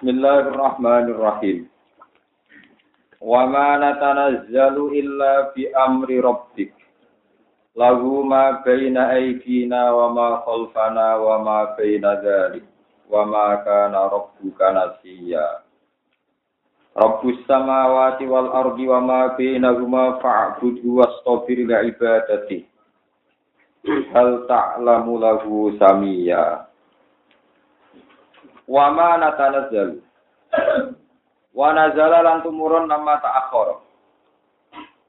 Bismillahirrahmanirrahim. Wa ma natanazzalu illa bi amri rabbik. Lahu ma baina aydina wa ma khalfana wa ma baina dzalik. Wa ma kana rabbuka nasiya. Rabbus samawati wal ardi wa ma bainahuma fa'budhu wastabir li ibadati. Hal ta'lamu lahu samiyya. Wa ma natanazzalu. Wa nazala lan tumurun nama ta'akhara.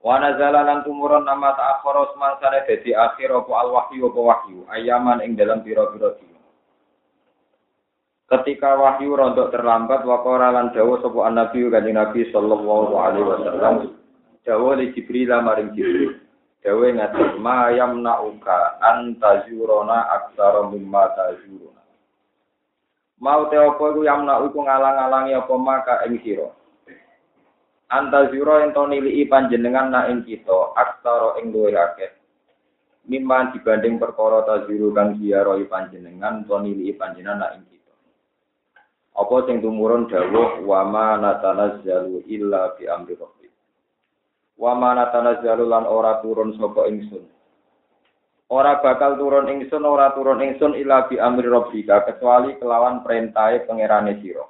Wa nazala lan tumurun nama ta'akhara semangsane dadi akhir apa al wahyu apa wahyu ayaman ing dalam pira-pira dina. Ketika wahyu rontok terlambat waqara lan dawuh sapa nabi kanjeng Nabi sallallahu alaihi wasallam dawuh li Jibril maring Jibril. Dawuh ngaten ma yamna'uka antazurona aksara mimma tazuruna. Mau te apa iku yamna iku ngalang-alangi apa maka ing sira? Anta zira ento nilii panjenengan na ing kita aksara ing luwih akeh. Mimman dibanding perkara taziru kang diaroi panjenengan to nilii panjenengan na ing kita. Apa sing tumurun dawuh wa ma natanazzalu illa bi amri rabbik wa ma natanazzalu lan ora turun sapa ingsun ora bakal turun ingsun ora turun ingsun ila bi amri rabbika kecuali kelawan perintahe pangerane sira.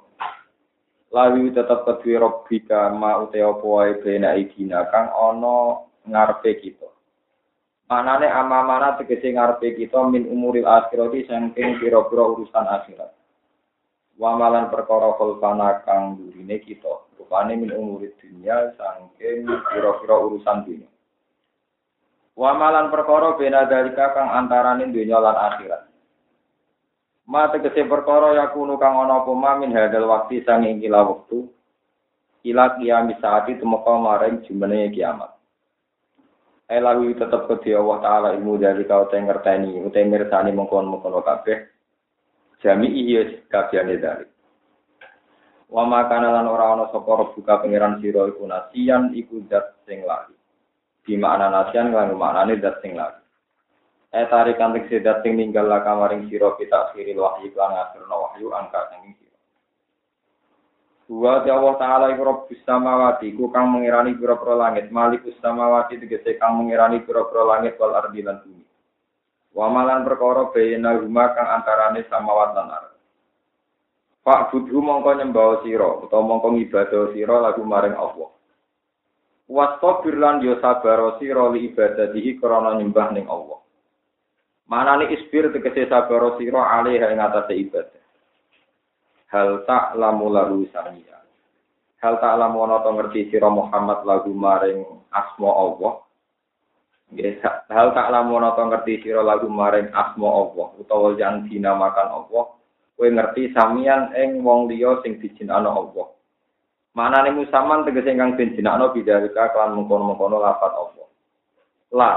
Lawi tetep kedue rabbika ma ute apa wae bena idina kang ana ngarepe kita. Manane amamana tegese ngarepe kita min umuril akhirati saking pira-pira urusan akhirat. Wamalan perkara kulpana kang durine kita rupane min umurid dunia saking pira-pira urusan dunia Wamalan perkara bena dalika kang antaraning donya lan akhirat. Ma tegese perkara yakunu kang ana apa min hadal waktu sang ing kila wektu ila kiamat saat itu maka maring jumene kiamat. Elawi tetep kedhi Allah taala ilmu dari kau teng ngerteni utawa mirsani mengkon-mengkon kabeh jami iya kabehane dari. Wa makana lan ora ana sapa buka pangeran sira iku nasian iku zat sing lali. Di makna nasian lan maknane dat sing lagi. Eh tarik kantik sedat sing ninggal la kamaring sira kita akhiril wahyu lan ngakhirna wahyu angka sing sira. Wa Allah taala iku rabbus samawati ku kang mengirani pira-pira langit, malikus samawati tegese kang mengirani pira-pira langit wal ardi lan bumi. Wa malan perkara bayna huma kang antarane samawat lan. Pak budhu mongko nyembah sira utawa mongko ngibadah sira lagu maring Allah. Wastabir lan yo sabar sira li ibadatihi krana nyembah ning Allah. Manane isbir tegese sabar sira alih ing atase ibadah. Hal tak lamu lalu samiya. Hal tak lamu ana to ngerti sira Muhammad lagu maring asma Allah. Hal tak lamu ana to ngerti sira lagu maring asma Allah utawa yang dinamakan Allah. Kowe ngerti samian ing wong liya sing dijinakno Allah. Mana nih musaman tegese ingkang den jinakno bidarika kelan mengkono-mengkono lafat Allah. La,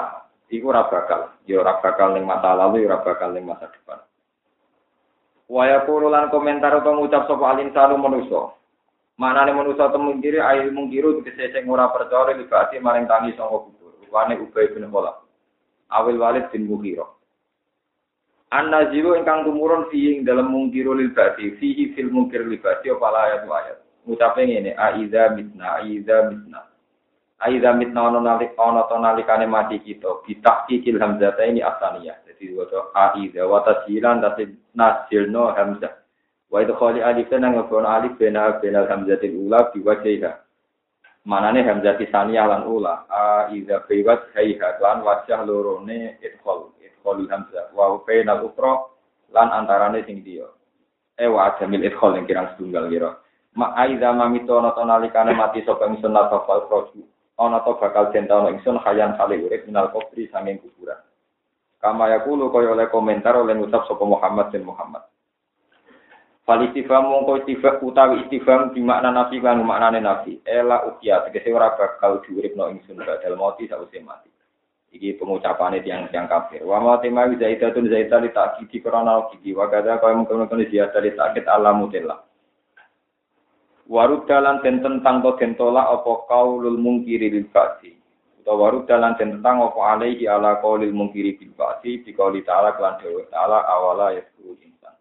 iku ora bakal, ya ora bakal masa lalu, ya ora ning masa depan. Waya lan komentar atau ngucap sapa alin salu. Mana nih manusa temu kiri ayo mungkiru tegese sing ora percaya libati maring tangi sangka kubur. Rupane Ubay bin Khalaf. Awil Walid bin Mughirah. An-nazilu ingkang tumurun fi ing dalam mungkiru lil fihi fil mungkir lil bati apa ayat ayat ngucape ngene aiza mitna aiza mitna. Aiza mitna ono nalik ono to nalikane mati kita bitak kikil hamzah ini asania jadi wato aiza wa tasjilan dadi nasilno hamzah. Wa itu khali alif nang ngono alif bena bena hamzatil ula biwajhiha. Manane hamzah tisania lan ula aiza biwat hayha lan wajah lorone idkhol idkhol hamzah. Wa bainal ukra lan antarane sing dia eh wa adamil idkhol yang kirang setunggal kira ma aiza mamito ana to nalikane mati sapa ingsun la fal proju ana to bakal denta ana ingsun hayan kali urip minal kubri sanging kuburan. Kama yakulu kaya oleh komentar oleh ngucap sapa Muhammad bin Muhammad. Fal istifham mongko istifham utawi istifham di makna nafi kan maknane nafi. Ela ukia tegese ora bakal diuripno ingsun badal mati sawise mati. Iki pengucapane tiang tiang kafir. Wa ma tema zaidatun zaitali takidi krana kidi wa kadha kaya mungkin-mungkin ziyada li takid alamutillah warud dalan den tentang to den tolak apa kaulul mungkiri bil ba'di. Utawa warud dalan den tentang apa alaihi ala qaulil mungkiri bil ba'di di qauli ta'ala kelan dewa ta'ala awala yasku insan.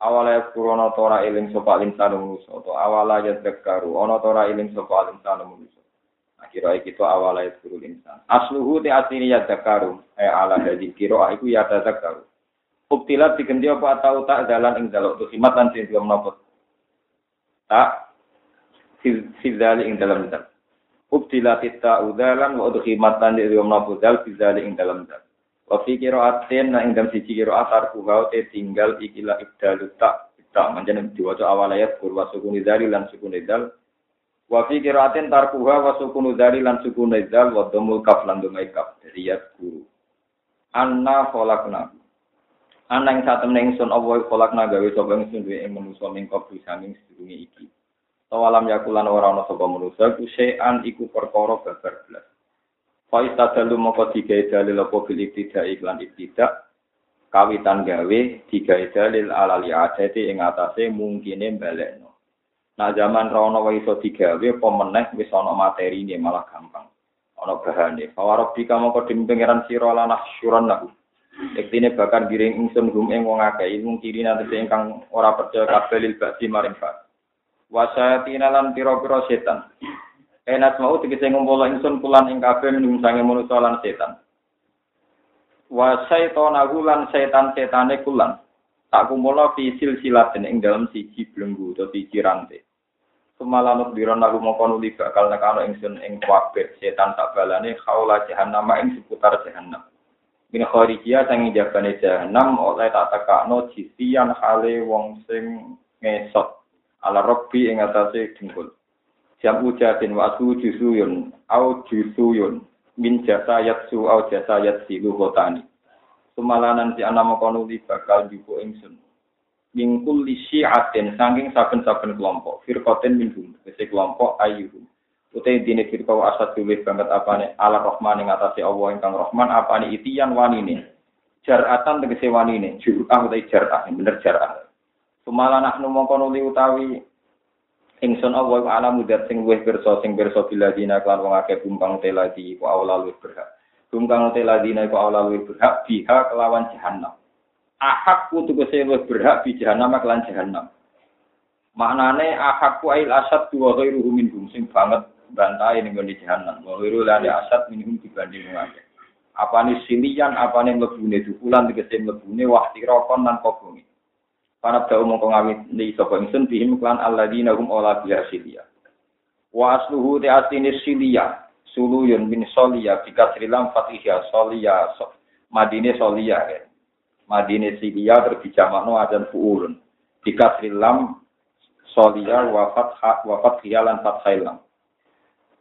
Awala kurono tora eling sapa linsan manusa atau awala yadzakaru ana tora eling sapa linsan manusa kira kita awala guru insan. Asluhu te asli yadzakaru eh ala dadi kira iku yadzakaru Ubtilat diganti apa atau tak dalan ing dalok tu himat lan sing menapa tak fizali ing dalam dal Ubtilat ta udalan wa udhimat lan di menapa dal fizali ing dalam dal Wa fi na ing dalam siji qira'at tarkuha te tinggal ikilah ibdalu tak tak manjen diwaca awal ayat kur wa sukun dzali lan sukun dzal wa fi qira'atin tarkuha wa sukun dzali lan sukun dzal wa dhamul kaf lan dhamai kaf. Ya guru anna khalaqna ana ing satemene ingsun apa khalaqna gawe sapa ingsun duwe ing manusa ning kabeh sanging sedurunge iki Tawalam yakulan ora ana sapa manusa ku sean iku perkara babar blas Faiz tadalu moko digawe dalil apa bil ibtidak iklan ibtidak kawitan gawe digawe dalil alali adati ing atase mungkine balekno. Nah zaman rono wae iso digawe apa meneh wis ana materine malah gampang. Ana bahane. Fawarab dika moko dim pengiran sira lan syuran lahu. Ektine bakar giring ingsun gum ing wong akeh ilmu kiri nanti ingkang ora percaya kabeh lil ba'di maring ba'd. Wasayatina lan pira-pira setan. Enat mau tegese ngumpul ingsun kulan ing kabeh minum sange manusa lan setan. Wa syaitanahu lan setan-setane kulan. Tak kumpulno fi silsilatin ing dalam siji belenggu atau siji rantai. Semalanut biron aku mongko nuli bakal nekano ingsun ing kabeh setan tak balane kaula jahanam ing seputar jahanam. Min kharijia sangi jabane jahanam oleh tak tekakno jisian hale wong sing ngesot. Ala robbi ing atase dengkul. jam ujatin wa su jusuyun au jusuyun min jasa yatsu au jasa yatsi luhotani. Sumalanan si anak makonuli bakal juko ingsun. Mingkul li syi'atin saking saben-saben kelompok firqatin minhum kese kelompok ayyuhum utai dini firqaw asad tulis banget apane ala rohman ing atase Allah ingkang rohman apane itian wanine jaratan tegese wanine jur'ah utai jar'ah bener jar'ah. Sumalanan ahnu mongkonuli utawi ingsun Allah alam mudat sing luwih pirsa sing pirsa biladina klan wong akeh bumbang teladi ku awla luwih berhak. Bumbang teladina ku awla luwih berhak biha kelawan jahanam ahak ku tegese luwih berhak bi jahanam kelan jahanam maknane ahak ku ail asad dua ghairu minhum sing banget bantai ning di jahanam wa ghairu lan asad minhum dibanding wong akeh apane silian apane mlebune dukulan tegese mlebune wah tirokon lan kobongi Para dawu mongko ngawit li sapa ingsun bihim klan alladzina hum ola biha silia. Wa asluhu te asline silia, suluyun min solia bikasrilam fatihya solia so. Madine solia ya. Madine silia terbijamakno adan fuulun. Bikasrilam solia wa fatha wa fathia lan fathailam.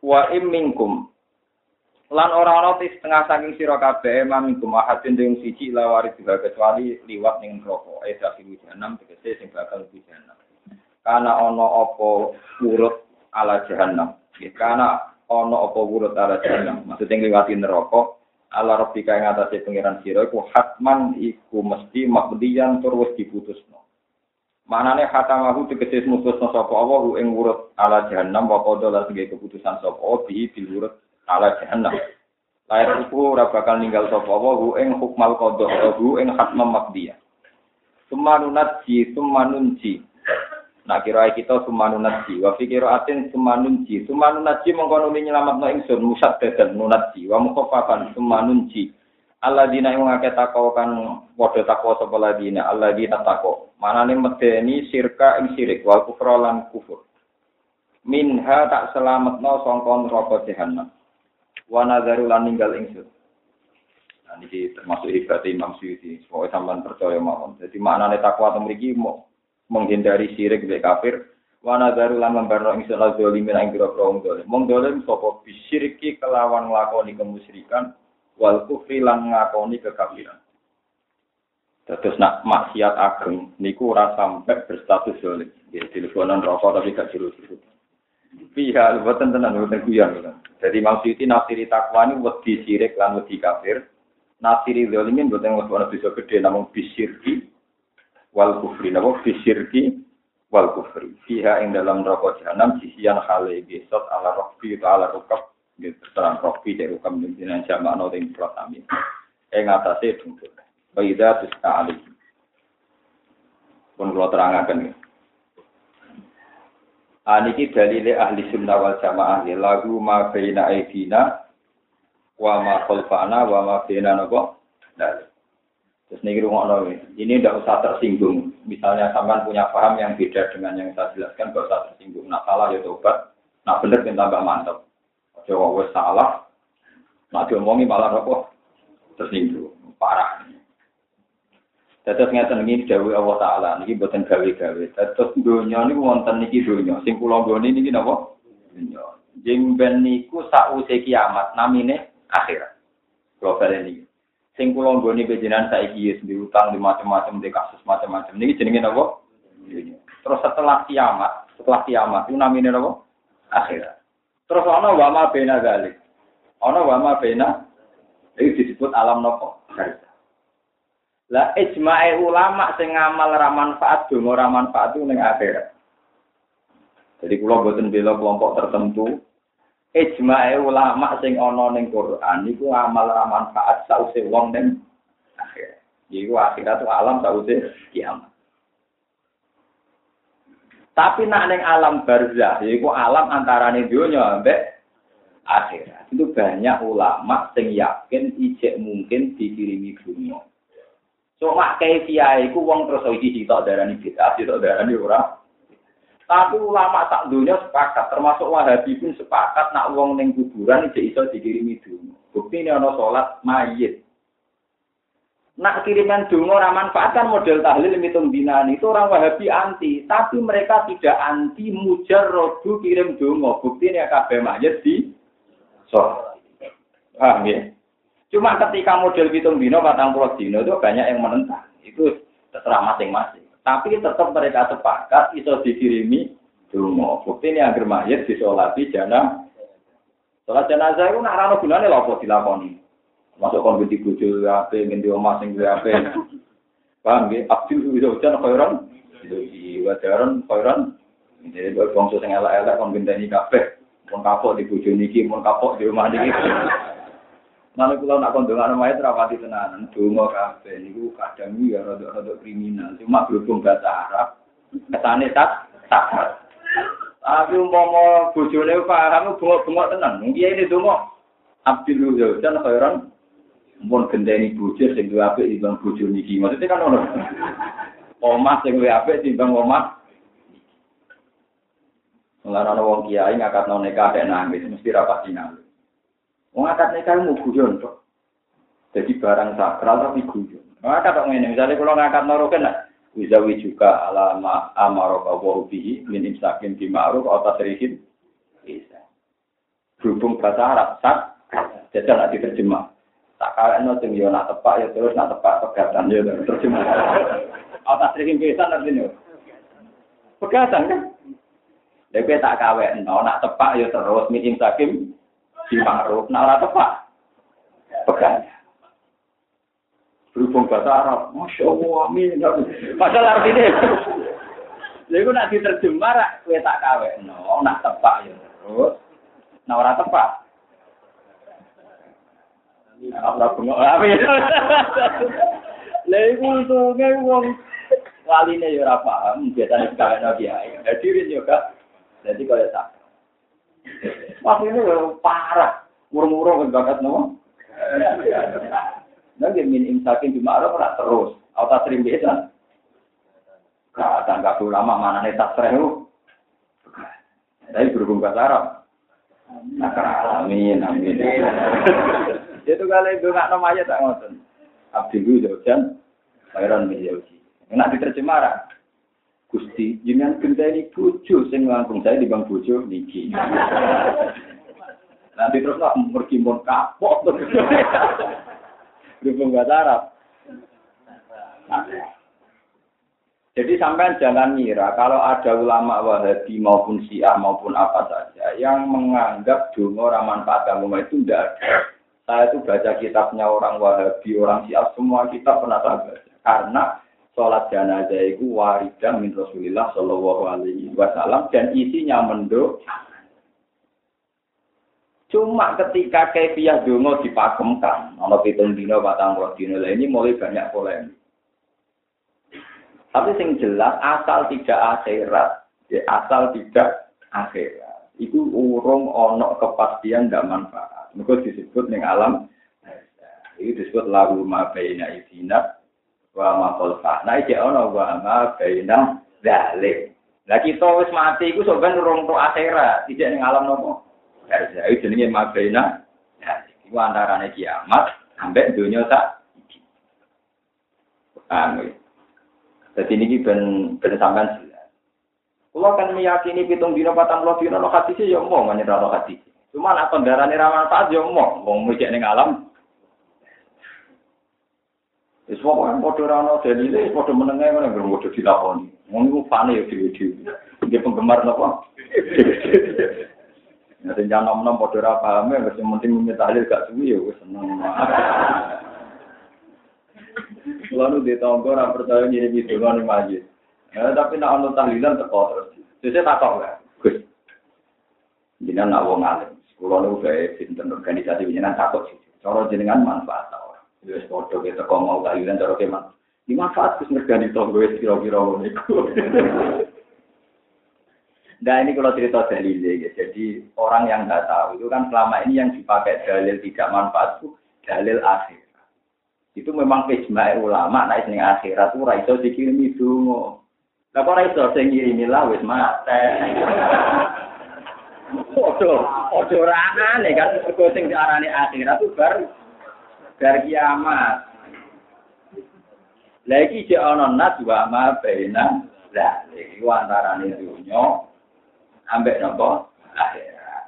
Wa im minkum Lan ora ana setengah saking sira kabeh mamingkum ahadin ing siji lawari juga kecuali liwat ning neraka. Eh dafil jahanam tegese sing bakal di jahanam. Karena ana apa urut ala jahanam. Ya, karena ana apa urut ala jahanam. Maksudnya ngliwati neraka ala rabbika ing atase pangeran sira iku hatman iku mesti makdiyan tur wis diputusno. Manane hatamahu tegese mutusno sapa Allah ing urut ala jahanam wa qada lan keputusan sapa bi bil urut ala jahannam. Lahir iku ora bakal ninggal sapa wa ing hukmal qada hu ing hatmam makdiyah. Sumanunatji sumanunji. Nah kira kita sumanunatji wa fi qiraatin sumanunji. Sumanunatji mongko nuli nyelametno ingsun musaddadan nunatji wa mukhaffafan sumanunji. Alladzina yang ngake takau kan padha takwa sapa ladina alladzina takwa. Manane medeni sirka ing sirik wa kufra lan kufur. Minha tak selametno sangka neraka jahanam wa nadzaru lan ninggal ingsun. Nah niki termasuk hebat Imam Suyuti. Pokoke sampean percaya mawon. Jadi maknane takwa teng mriki menghindari syirik mek kafir. Wa nadzaru lan membarno ingsun la zalimin ing pira-pira wong zalim. Wong zalim sapa bisyiriki kelawan nglakoni kemusyrikan wal kufri lan ngakoni kekafiran. Terus nak maksiat ageng niku ora sampai berstatus zalim. Ya teleponan rokok tapi gak jeruk-jeruk. Pihak buatan tenan buatan guyon. Jadi maksudnya nafsiri takwa ini wedi sirik lan wedi kafir. Nafsiri zalimin buatan wedi bisa gede namun bisirki wal kufri. Namun bisirki wal kufri. Pihak yang dalam rokok jahanam sisian hale besot ala atau ala rukab. Gitu, terang dari rukab dengan jamak no yang plot amin. Yang atasnya dungkul. Baida tuska alih. Pun kalau terangkan. Aniki ah, dalile ahli sunnah wal jamaah ya lagu ma baina aidina wa ma khalfana wa ma napa dalil. Terus niki rungokno ini tidak usah tersinggung. Misalnya sampean punya paham yang beda dengan yang saya jelaskan, tidak usah tersinggung. Nah salah ya tobat, nah bener kita tambah mantap. Coba wes salah, nah diomongi malah apa? Tersinggung, parah. Terus ngeten iki dawuh Allah taala niki boten gawe-gawe. Terus donya niku wonten niki donya. Sing kula nggone niki napa? Donya. Jeng ben niku sause kiamat namine akhirat. Kula baleni. Sing kula nggone bejenan saiki wis diutang di macam-macam di kasus macam-macam. Niki jenenge napa? Terus setelah kiamat, setelah kiamat itu namine napa? Akhirat. Terus ana wama bena galik. Ana wama bena iki disebut alam? Akhirat. Lah ijma'e ulama sing ngamal ra manfaat donga ra manfaat ning akhirat. Jadi kula boten bela kelompok tertentu. Ijma'e ulama sing ana ning Quran iku amal ra manfaat sause wong ning akhirat. Iku akhirat alam sause kiamat. Tapi nak ning alam barzah yaiku alam antaraning dunya ambek akhirat. Itu banyak ulama sing yakin ijek mungkin dikirimi dunia. Cuma kaifiyah iku wong terus iki sitok darani bid'ah, sitok darani ora. Tapi ulama tak dunia sepakat, termasuk Wahabi pun sepakat nak wong ning kuburan iki iso dikirimi dungo. Bukti ini ana salat mayit. Nak kiriman dungo ora manfaat model tahlil mitung dinan itu orang Wahabi anti, tapi mereka tidak anti mujarrodu kirim dungo. Bukti ini kabeh mayit di so. Paham ya? Cuma ketika model hitung dino, patang puluh dino itu banyak yang menentang. Itu terserah masing-masing. Tapi tetap mereka sepakat itu dikirimi dungo. Bukti ini agar mayat disolati jana. Sholat jenazah itu nak rano gunanya lopo dilakoni. Masuk kon binti bojo apa, ngendi omah sing apa. Paham ya? Abdul itu hujan khairan. Jadi wajaran khairan. Jadi bangsa sing elek-elek kon bintani kabeh. Mun kapok di bojo niki, mun kapok di rumah niki. Mana kula nak kondongan mayat rapati tenanan, donga kabeh niku kadang ya rada-rada kriminal. Cuma berhubung bahasa Arab, kesane tak tak. Tapi umpama bojone paham bengok-bengok tenan. Iya ini donga. Abdul Zaujan khairan mun gendeni bojo sing duwe apik timbang bojo niki. Maksudnya kan ono. Omah sing duwe apik timbang omah Mulane wong kiai ngakatno nikah nangis mesti rapati nangis. Wong akad nikah mau guyon. Jadi barang sakral tapi guyon. Maka tak ngene, misalnya kalau ngakad norokan lah, wizawi juga alama amarok Allah bihi min imsakin di ma'ruf atau tasrihin bisa. Berhubung bahasa Arab sak, jajal nak diterjemah. Tak kalian no sing yo nak tepak ya terus nak tepak pegatan ya terjemah. Atau tasrihin bisa artinya. Pegatan kan? Lha tak kawin, no, nak tepak ya terus min imsakin di ma'ruf, nak ora tepak. Pegang. Berhubung bahasa Arab, Masya Allah, amin. Padahal artinya, Jadi aku nak diterjemah, kue tak kawe. No, nak tepak ya terus. Nak ora tepak. Allah bengok amin. Lha iku untunge wong waline ya ora paham, biasane nabi ae. Dadi yo kak. Jadi kaya tak. Ini parah. Murung-murung kan bakat no. Nanti min imsakin di ma'ruf ora terus. Auta sering biasa. Kata nggak perlu lama mana nih tak serehu. Tapi berhubung bahasa Arab. Nah, amin, amin. Itu kali itu nggak namanya tak ngoten. Abdi itu jauh Bayron menjauhi. Nak diterjemah Gusti, jenengan genteni bojo sing langkung saya di bang bojo niki. Nanti terus lah pergi mon kapok tuh. Berhubung bahasa Arab. Jadi sampai jangan ngira kalau ada ulama Wahabi maupun Syiah maupun apa saja yang menganggap dungo raman agama itu tidak ada. Saya itu baca kitabnya orang Wahabi, orang Syiah, semua kitab pernah saya baca. Karena sholat jenazah itu waridah min Rasulillah Shallallahu Alaihi Wasallam dan isinya menduk. Cuma ketika kefiah dungo dipakemkan, kalau pitung dino batang dino ini mulai banyak polemik. Tapi sing jelas asal tidak akhirat, ya, asal tidak akhirat. Itu urung ono kepastian tidak manfaat. Mereka disebut ning alam itu disebut lagu ma baina idina wa ma khalfa. Nah iki ono wa ma baina dalik. Lah kita wis mati iku sampean urung tok akhirat, tidak ning alam nopo? Ya, itu jenenge ma baina dalik. Iku antarane kiamat ambek dunia tak ya? Jadi ini ben ben sampean jelas. Kan meyakini pitung dino patang puluh dino lo hati sih ya mau menyerah lo hati. Cuma nak kendaraan ramah saat ya mau mau mikir neng alam. Wis pokoke padha ora ana dalile, padha menenge ngono nggak padha dilakoni. Wong fane ya. Dia penggemar napa? Ya sing nom-nom padha ora paham ya wis penting tahlil gak suwi ya seneng. Lalu di orang percaya kan masjid. Ya, tapi nak ono tahlilan teko terus. Jadi tak tahu ya, Gus. Nak wong alim. Kulo nu gawe sinten organisasi jenengan takut sih. Cara jenengan manfaat ta ora. Wis padha ke teko mau tahlilan cara ke man. Di manfaat Gus ngergani tonggo wis kira-kira ngono iku. Nah ini kalau cerita dalil ya. Jadi orang yang nggak tahu itu kan selama ini yang dipakai dalil tidak manfaat itu dalil akhir. Itu memang ijma ulama naik ning akhirat ora iso dikirimi donga. Lah kok ora iso sing ngirimi lah wis mate. Ojo ora aneh kan mergo sing diarani akhirat itu bar bar kiamat. Lagi iki ana nas wa ma baina lah iki antarane dunya ambek napa akhirat.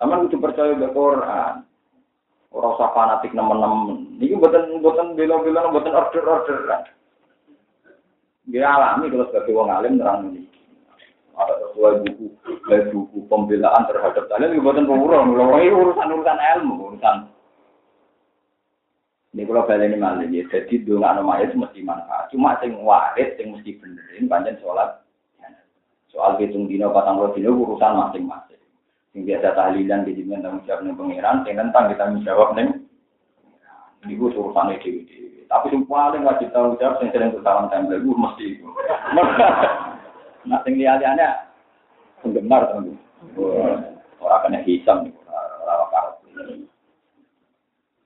Taman kudu percaya be Quran. Ora usah fanatik nemen-nemen. Niki mboten mboten bela-bela mboten order-order. Dia alami kalau sebagai wong alim nerang ini. Ada sesuai buku, buku pembelaan terhadap kalian, ini buatan pemurah, ini urusan-urusan ilmu, urusan. Ini kalau balik ini malah ya, jadi dua nama itu mesti manfaat. Cuma sing waris, sing mesti benerin, panjang sholat. Soal hitung dino, patang dino, urusan masing-masing. Yang biasa tahlilan di dimen tanggung jawab nih pangeran, yang tentang kita menjawab nih. Ini gue urusan dewi. Tapi yang paling wajib tanggung jawab, yang sering tempel, gue mesti itu. Nah, yang lihat-lihatnya penggemar tanggung. Orang kena hisam orang karut.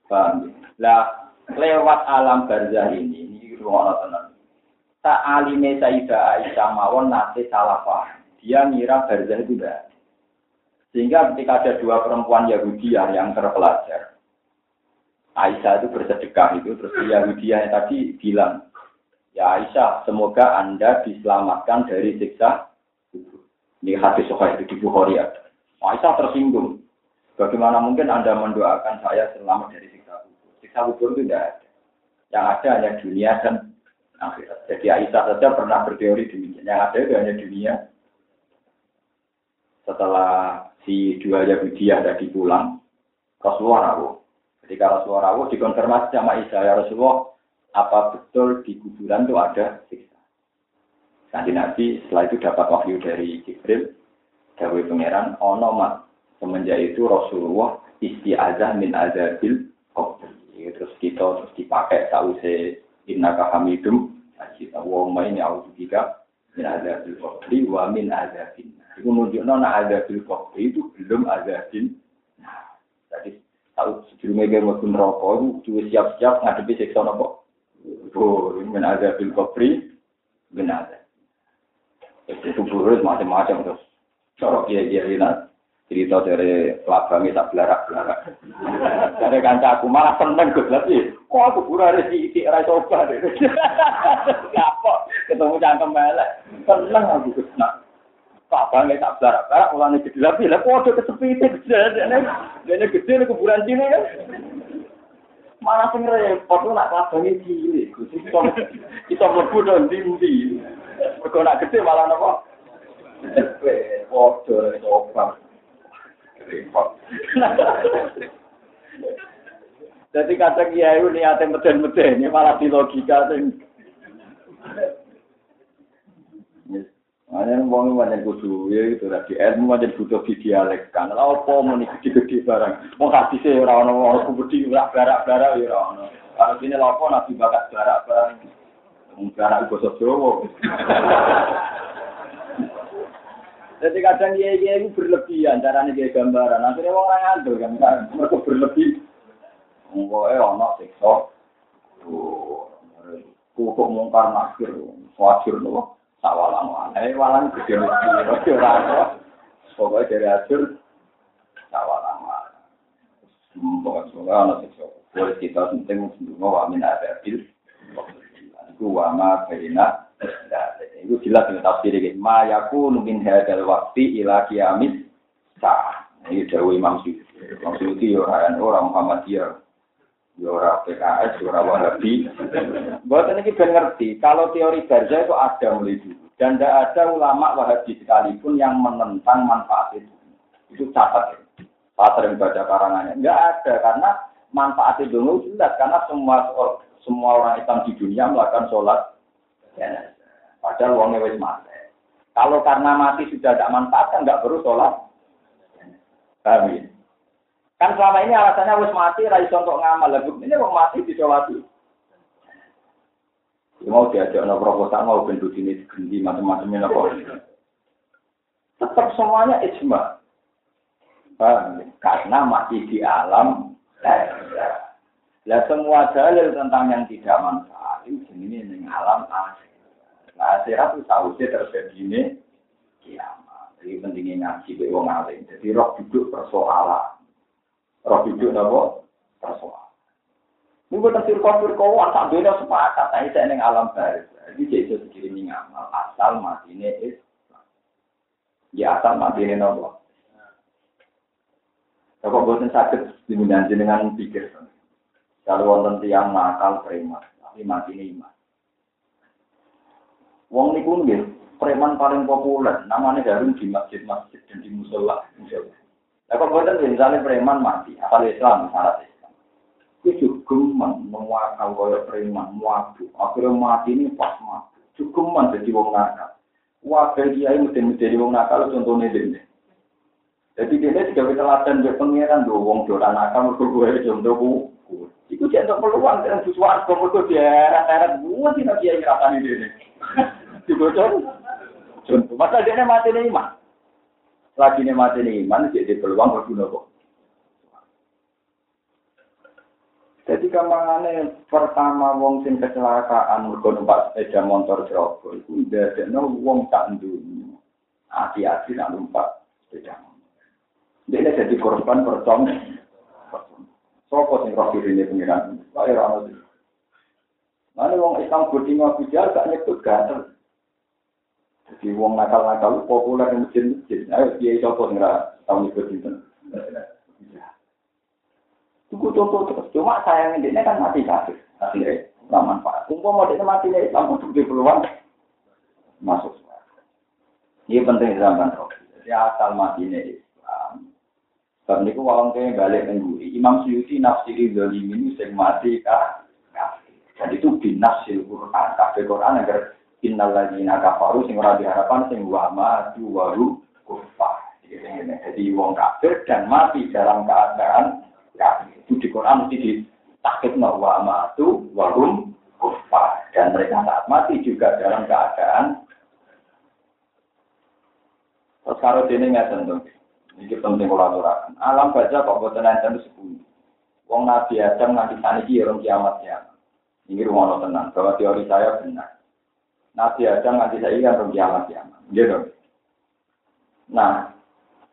Paham Lah, lewat alam barzah ini, ini rumah tenang. Tak alime Sayyidah Aisyah mawon nanti salah paham. Dia ngira barzah itu dah. Sehingga ketika ada dua perempuan Yahudiah yang terpelajar, Aisyah itu bersedekah itu, terus Yahudiah yang tadi bilang, ya Aisyah, semoga Anda diselamatkan dari siksa kubur. Ini hadis sokai itu di Bukhari ada. Aisyah tersinggung. Bagaimana mungkin Anda mendoakan saya selamat dari siksa kubur? Siksa kubur itu tidak ada. Yang ada hanya dunia dan akhirat. Jadi Aisyah saja pernah berteori demikian. Yang ada itu hanya dunia. Setelah si dua Yahudiyah tadi pulang, Rasulullah rawuh. Ketika Rasulullah rawuh dikonfirmasi sama Isa, ya Rasulullah, apa betul di kuburan itu ada siksa? Nanti Nabi setelah itu dapat wahyu dari Jibril, Dawe Pangeran, ono mat. Semenjak itu Rasulullah istiazah min azabil qabr. Terus kita terus dipakai tahu se inna kahamidum. Kita wong main ya juga min azabil qabr wa min azabil itu menunjukkan nah ada bil itu belum ada bin. Nah, jadi tahu sebelumnya dia mau rokok itu siap-siap ngadepi seksa nopo. Oh, ini ada bil kopi, benar. Itu buruk macam-macam terus. Corok dia dia ini cerita dari pelabangnya tak belarak-belarak. Dari kanca aku malah seneng gue lagi. Kok aku pura ada si isi rai coba deh. Apa? Ketemu cangkem melek. Seneng aku gue Pak Bang tak barak-barak mulane gede lagi lah kok ada kesepitan gede dene gede kuburan sini kan mana sing repot lu nak labange cilik kita kita mlebu nang ndi mergo nak gede malah napa Waduh, coba. Repot. Jadi kata kiai ini niatnya meden-meden, ini malah di logika sing Hanya wong banyak kudu ya itu tadi ilmu banyak butuh didialekkan. Apa mau nih gede-gede barang. Mau kasih sih orang orang orang kubedi barak barak barak ya orang. Kalau sini lapo nabi bakat barak barang. Mungkin anak basa. Jadi kadang dia dia itu berlebihan, caranya dia gambaran. Akhirnya orang ngandel kan, mereka berlebih. Enggak eh, anak siksa. Kukuk mungkar nakir, wajir loh. Sawalang walang, eh walang gede mesti, ora Pokoknya dari hasil, sawalang walang. Pokoknya semoga anak siksa. Boleh kita penting, semua wamin ada bil. Iku wama berina, itu jelas dengan tafsir ini. Ma yakunu min hadal wakti ila kiamis sah. Ini jauh Imam Syuuti. Imam Syuuti orang orang Muhammadiyah. Ya ora PKS, ya ora Wahabi. Buat ini kita ngerti, kalau teori Barza itu ada mulai dulu. Dan tidak ada ulama Wahabi sekalipun yang menentang manfaat itu. Itu catat ya. Pak sering baca karangannya. Enggak ada, karena manfaat itu jelas. Karena semua semua orang Islam di dunia melakukan sholat ya, Padahal uangnya wis mati. Kalau karena mati sudah tidak manfaat kan nggak perlu sholat. Ya? Kan selama ini alasannya wis mati, rai untuk ngamal. Lagu ini wong mati disolati. Ya, mau diajak no proposal mau bentuk ini diganti macam-macamnya nopo. Tetap semuanya ijma. Ya? Karena masih di alam Lah semua dalil tentang yang tidak manfaat itu ini dengan alam akhir. Nah, akhirat itu sausnya terjadi ini kiamat. Jadi pentingnya ngaji ke wong alim. Jadi roh duduk persoalan. Roh duduk apa? Persoalan. Ini bukan sirkon sirkon tak beda sepakat. Tapi saya neng alam baris. Jadi jadi segini ngamal asal mati ini Islam. Ya asal mati ini nopo. Bapak bosan sakit diminati dengan pikir. Kalau wonten tiang nakal preman, tapi mati ini iman. Wong niku nggih preman paling populer, namanya Harun di masjid-masjid dan di musola. musola. Lah kok boten misalnya preman mati, asal Islam syarat Islam. Itu juga menguakal kaya preman, muabu. Akhirnya mati ini pas mati. Cukuman jadi wong nakal. Wakil kiai mesti jadi wong nakal contohnya dene. Jadi dia juga teladan dia pengiran do wong dolan nakal mergo gue contohku. Iku jentok peluang dengan sesuatu mergo dia eret-eret buat tidak kiai ngrasani dene dibocor. Contoh, masa dia mati nih iman. Lagi nih mati nih iman, jadi peluang berguna kok. Jadi kamangane pertama wong sing kecelakaan mergo numpak sepeda motor Joko iku ndadekno wong tak ndunyu. Hati-hati nak numpak sepeda motor. Dia jadi korban percong. Sopo sing roh ini pengiran? Kaya ora ono. Mana wong Islam budi ngaku gak nyebut gatel. Jadi wong nakal-nakal populer di masjid-masjid. Ayo dia coba nggak tahu ikut itu. Tunggu contoh terus. Cuma sayang ini kan mati kafir. Akhirnya nggak manfaat. Kumpul mau mati nih Islam untuk di peluang masuk. Ini penting zaman roh. Jadi asal mati nih Islam. Dan itu wong kayak balik nengguri. Imam Suyuti nafsiri zalimin sing mati kah? Jadi itu binasil Quran. Kafir Quran agar Innal ladzina kafaru sing ora diharapkan sing wa matu waru kufar. Jadi wong kafir dan mati dalam keadaan kafir. Itu di Quran mesti ditakutno wa matu warum kufar. Dan mereka saat mati juga dalam keadaan Terus kalau ini nggak tentu, ini penting kolaborasi. Alam baca kok buat enten sepuluh. Wong Nabi Adam nanti tani orang kiamat ya. Ini rumah tenang, bahwa teori saya benar. Nabi Adam nanti saya kan belum kiamat kiamat. Gitu. Nah,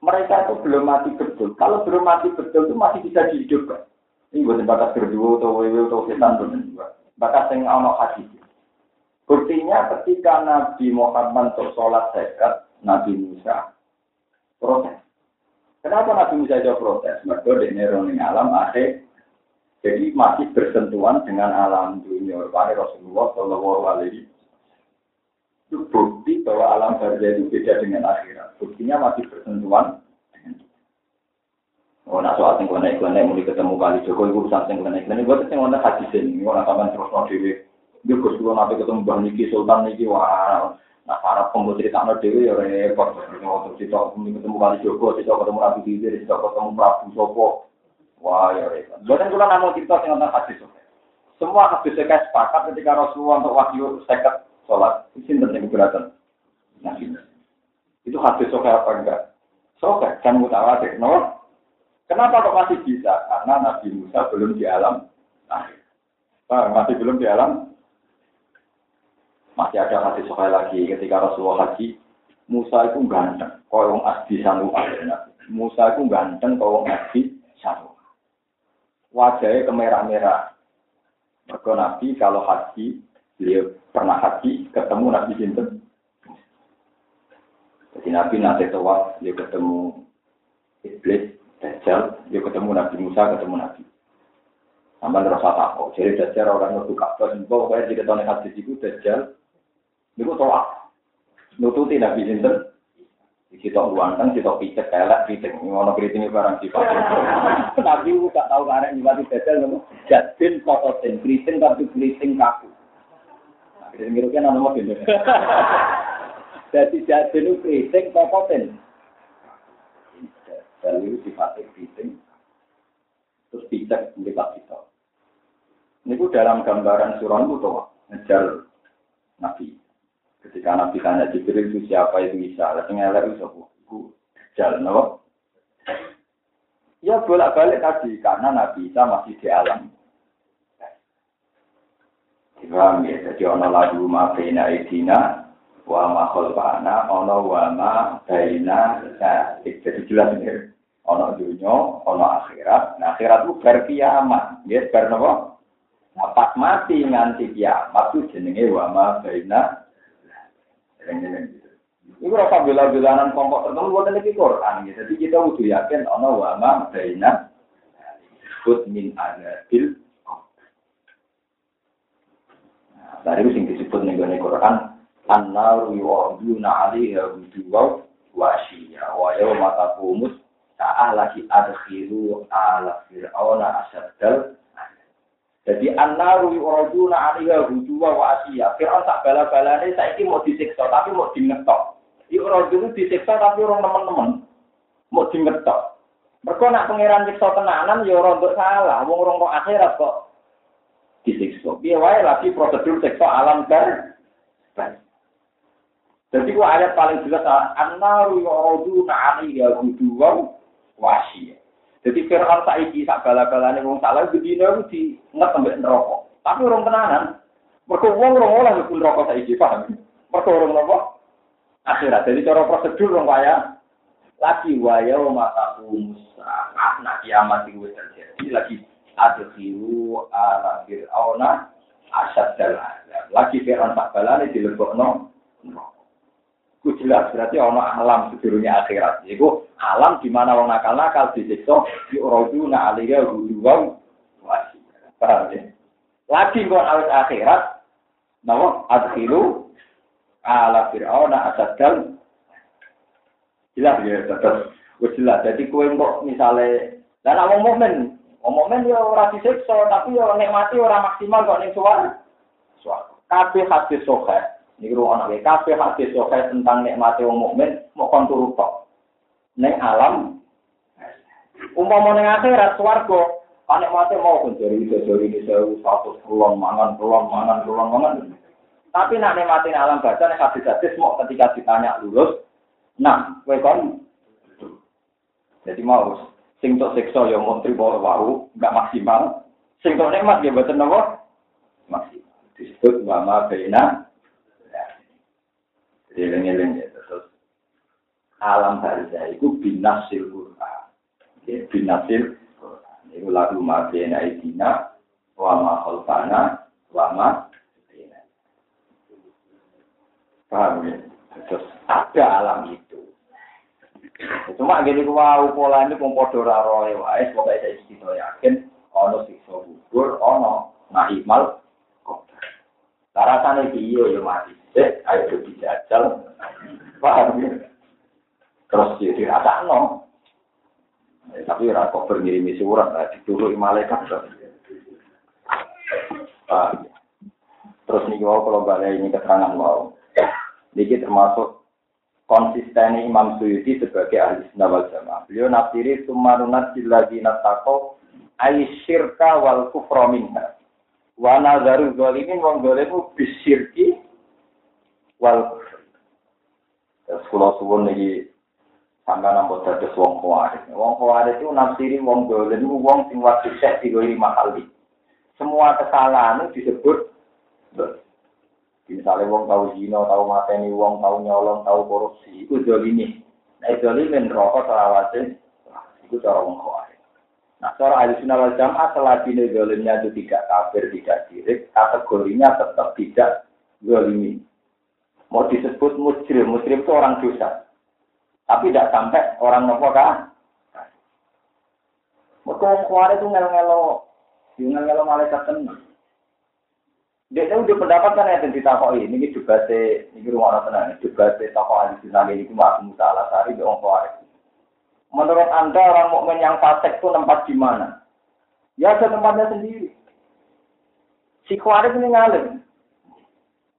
mereka itu belum mati betul. Kalau belum mati betul itu masih bisa dihidupkan. Ini buat bakat berdua atau wewe atau setan berdua. Bakat yang ono hadis. Buktinya ketika Nabi Muhammad untuk sholat Nabi Musa protes. Kenapa Nabi Musa itu protes? Mereka di alam akhir jadi masih bersentuhan dengan alam dunia. Rasulullah Shallallahu Alaihi itu bukti bahwa alam barzah itu beda dengan akhirat. Buktinya masih bersentuhan Oh, nak soal sing klenek klenek mulai ketemu kali Joko itu urusan sing klenek klenek. Gue sing wonten hadis ini, gue nak sampean terus mau dewi. Dia gus kulo nanti ketemu bang Niki Sultan Niki wah. Nah para pembuat cerita no dewi ya repot. Waktu cerita ketemu kali Joko, cerita ketemu Nabi Khidir, cerita ketemu Prabu Sopo. Wah ya repot. Bukan kulo namun cerita sing wonten hadis. Semua hadis saya sepakat ketika Rasulullah untuk wahyu seket sholat. Itu yang keberatan. Nabi. Itu hadis soke apa enggak? Soke, kan mutawatir. No? Kenapa kok masih bisa? Karena Nabi Musa belum di alam akhir. masih belum di alam masih ada hadis sokai lagi ketika Rasulullah haji, Musa itu ganteng, kau asdi sanu Musa itu ganteng, kau asdi sanu. Wajahnya kemerah-merah. Mereka Nabi kalau haji, beliau pernah haji, ketemu Nabi Sinten. Jadi Nabi nanti tawaf, dia ketemu Iblis, Dajjal, dia ketemu Nabi Musa, ketemu Nabi. Sampai rasa takut. Jadi Dajjal orang yang buka, pokoknya jadi tahun hadis itu Dajjal, Niku tolak. Nututi Nabi Sinten. Kita uangkan, kita picek, kelek, kriting. Ngono kriting barang sifat. Nabi gak tahu karena nyibati dajal, nopo. Jadin kototin, kriting tapi kriting kaku. Kriting kira-kira nama gini. Jadi jadin itu kriting kototin. Jadi sifatnya kriting. Terus picek, melipat kita. Ini dalam gambaran suran itu ngejar Nabi. Ketika Nabi tanya Jibril itu siapa itu bisa, lalu ngelak itu itu jalan no? Ya bolak-balik tadi karena Nabi Isa masih di alam. Paham ya, jadi ono lagu ma baina idina wa ma khalfana ono wa ma baina jadi jelas ini. Ono dunia, ono akhirat. Nah, akhirat itu berkiamat. Ya, ber napa? Nah, pas mati nganti kiamat itu jenenge wa ma baina ini rasa bela-belanan kelompok tertentu buat lagi Quran. Jadi kita udah yakin ono wama baina disebut min adabil nah, itu yang disebut nih Quran An-naru yu'aduna alaiha wuduwa wa asyiya wa yawma taqumus ta'alaki adkhilu ala fir'auna asaddal jadi an-naru yuraduna 'alaiha hujuwa wa asyiya. Fir'aun tak bala-balane saiki mau disiksa tapi mau dingetok. Yuraduna disiksa tapi orang teman-teman mau dingetok. Mereka nak pangeran siksa tenanan ya ora salah, wong orang kok akhirat kok disiksa. Piye wae lagi prosedur siksa alam bar. Jadi ku ayat paling jelas an-naru yuraduna 'alaiha hujuwa wa asyiya. Jadi Fir'aun saiki sak bala-balane wong salah bedino di nget sampai neraka. Tapi orang tenanan. Mergo wong ora oleh mlebu neraka saiki, paham? Mergo ora napa? Akhirat. Jadi cara prosedur wong kaya lagi waya mata musa. Nah kiamat itu terjadi lagi adkhilu ala fir'auna asad dalam. Lagi Fir'aun sak balane dilebokno. Ku jelas berarti ono alam sedurunge akhirat. Iku alam di mana wong nakal-nakal di uruduna alaiya huduwa wasi. Paham ya? Lagi kon awet akhirat nawa adkhilu ala fir'auna asadal jelas ya tetap jelas jadi kue kok misale dan awang momen mukmin ya ora disiksa tapi ya nikmati ora maksimal kok ning suara suara kabeh hadis sahih. Ini ruang anak kafe hadis sokai tentang nikmati wong mukmin mau kon turu tok. Neng alam. Umpama neng akhirat swarga panik mati mau pun jadi bisa jadi ini sewu satu puluhan mangan puluhan mangan puluhan mangan. Tapi nak nikmati alam baca nek hadis hadis mau ketika ditanya lulus, nah kowe kon? Jadi mau sing tok siksa ya mau trimo wau enggak maksimal. Sing tok nikmat ya mboten napa maksimal. Disebut wama baina Eling-eling ya terus alam barzah itu binasil Quran. Ya, binasil Quran. Itu lagu mabena idina wa ma khalfana wa ma Paham ya? Terus ada alam itu. Cuma gini wow pola ini pun podo roe wae pokoknya saya istiqo yakin ono siksa kubur ono nahimal kok. Rasane piye yo mati. Eh, ayo dijajal. Paham ya? Terus jadi rasa no. Eh, tapi ora kok berngirimi surat, lah dituru malaikat. Paham ya? Terus nih mau kalau balik ini keterangan mau. Ini termasuk konsistennya Imam Suyuti sebagai ahli sunnah wal jamaah. Beliau nafsiri sumarunat lagi natako aisyirka wal kufra minha. Wa nazaru zalimin wong zalimu bisyirki wal Terus kula suwun niki sampai nampak dados wong khawarij. Wong khawarij itu nafsiri wong zalim wong sing wajib sek lima kali. Semua kesalahan disebut Misalnya wong tahu zina, tahu mateni wong, tahu nyolong, tahu korupsi, itu zalimi. Nah, zalimin rokok selawase, itu cara wong khawarij. Nah, cara ahli sunnah wal jamaah selagi zalimnya itu tidak kafir, tidak sirik, kategorinya tetap tidak zalimi. Mau disebut mujrim, mujrim itu orang dosa. Tapi tidak sampai orang nopo kan? Mereka wong itu ngelo-ngelo, ngelo-ngelo malaikat tenang. Dia udah pendapat kan yang ditakoi. Ini juga se, ini rumah orang tenang. Juga se tokoh ahli sunnah ini cuma Musa al Asari di Ongkoari. Menurut anda orang mukmin yang fasik itu tempat di mana? Ya ada tempatnya sendiri. Si Khawarij ini ngalim.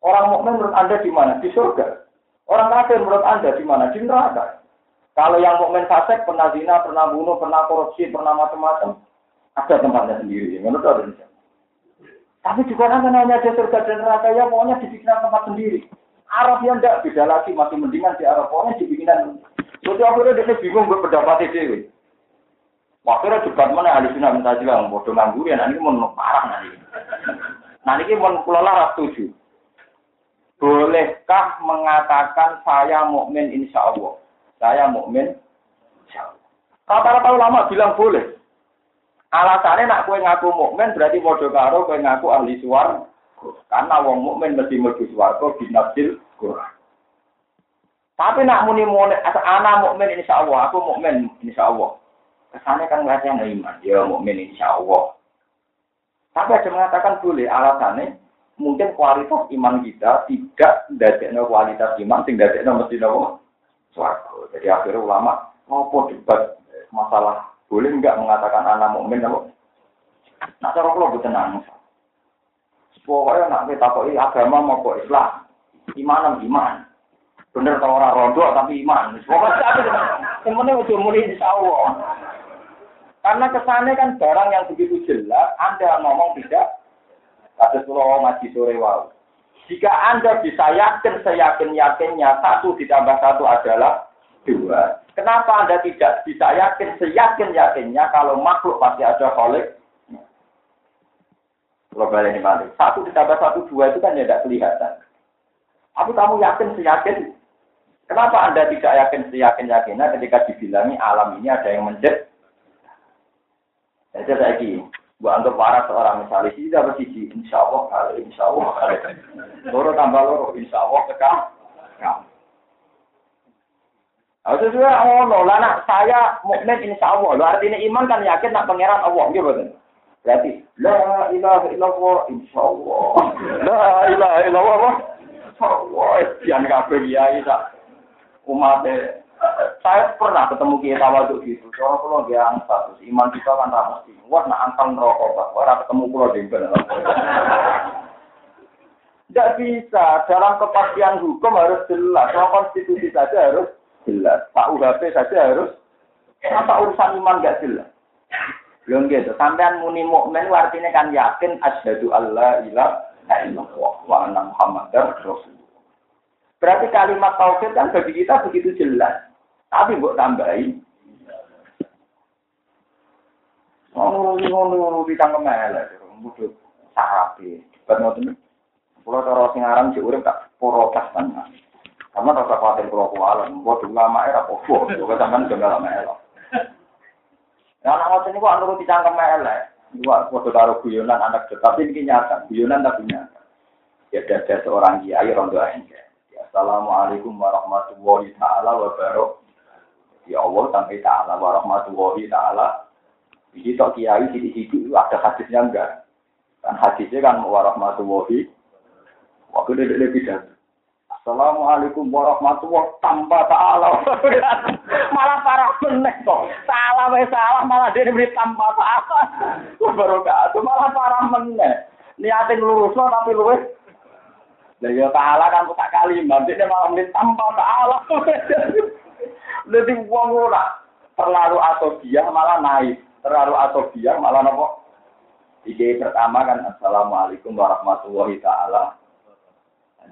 Orang mukmin menurut anda di mana? Di surga. Orang kafir menurut anda di mana? Di neraka. Kalau yang mukmin fasik pernah zina, pernah bunuh, pernah korupsi, pernah macam-macam, ada tempatnya sendiri. Menurut anda? Tapi juga kan hanya ada surga dan neraka ya pokoknya dibikin tempat sendiri. Arab yang enggak beda lagi masih mendingan di Arab pokoknya dibikinan. Jadi akhirnya dia bingung berpendapat itu. Akhirnya debat mana ahli sunnah minta juga bodoh nganggur ya nanti mau parah nanti. Nanti mau pulau setuju. Bolehkah mengatakan saya mukmin insya Allah? Saya mukmin insya Allah. Kata-kata ulama bilang boleh. Alasannya nak kue ngaku mukmin berarti modal karo kue ngaku ahli suar. Karena wong mukmin mesti mlebu swarga binasil Quran. Tapi nak muni muni anak mukmin insya Allah, aku mukmin insya Allah. Kesannya kan nggak yang iman, ya mukmin insya Allah. Tapi ada mengatakan boleh alasannya mungkin kualitas iman kita tidak dadekno kualitas iman sing dadekno mesti nopo swarga. Jadi akhirnya ulama ngopo debat masalah boleh enggak mengatakan anak mukmin apa? Nah, cara kalau buat tenang. Pokoknya nak kita agama mau kok Islam, iman iman. Bener kalau orang rondo tapi iman. Pokoknya tapi semuanya udah mulai insya. Karena kesannya kan barang yang begitu jelas, Anda ngomong tidak. Kata pulau ngaji sore wow. Jika Anda bisa yakin, seyakin-yakinnya, satu ditambah satu adalah dua. Kenapa Anda tidak bisa yakin seyakin-yakinnya kalau makhluk pasti ada kholik? Kalau ini balik. Satu ditambah satu dua itu kan ya tidak kelihatan. Tapi kamu yakin seyakin? Kenapa Anda tidak yakin seyakin-yakinnya ketika dibilangi alam ini ada yang menjadi? Jadi saya ini, buat anggap para seorang misalnya, sih dapat sisi, insya Allah kali, insya Allah kali. Loro tambah loro, insya Allah kekal. Harus sesuai Allah. Lah nak saya mukmin insya Allah. Lo artinya iman kan yakin nak pangeran Allah. Gitu betul. Berarti la ilaha illallah insya Allah. La ilaha illallah. Insya Allah. Jangan kabeh kiai tak umat saya pernah ketemu kiai tawaduk gitu. Soalnya kalau dia angkat, terus iman kita kan mesti. Wah, nak angkat rokok, pak. Wah, ketemu pulau dempel. Tidak bisa. Dalam kepastian hukum harus jelas. Soal konstitusi saja harus jelas. Pak UHP saja harus apa urusan iman gak jelas. Belum gitu. Sampean muni mukmin artinya kan yakin asyhadu alla ilaha illallah wa anna muhammadar rasulullah. Berarti kalimat tauhid kan bagi kita begitu jelas. Tapi buat tambahin. Ngono ngono di tangga mele, mudut sarapi. Debat ngoten. Pulau cara sing aran si tak. Karena rasa khawatir kalau kualan, buat lama era popo, juga sampean juga lama era. Nah, anak ngotot ini kok nurut dicangkem elek. Dua foto taruh guyonan anak tapi ini nyata, guyonan tapi nyata. Ya ada seorang kiai rondo aja. Ya, Assalamualaikum warahmatullahi taala wabarakatuh. Ya Allah sampai taala warahmatullahi taala. Jadi tok kiai di situ ada hadisnya enggak? Kan hadisnya kan warahmatullahi. Waktu dia lebih pidato. Assalamualaikum warahmatullahi tanpa ta'ala. malah parah meneh kok. Salah wae salah malah dia beri tanpa ta'ala. Baru itu malah parah meneh. Niate nglurusno tapi luwes. Lah ya ta'ala kan tak kalimat dia malah beri tanpa ta'ala. Jadi wong ora terlalu dia malah naik. Terlalu dia malah nopo? Iki pertama kan Assalamualaikum warahmatullahi taala.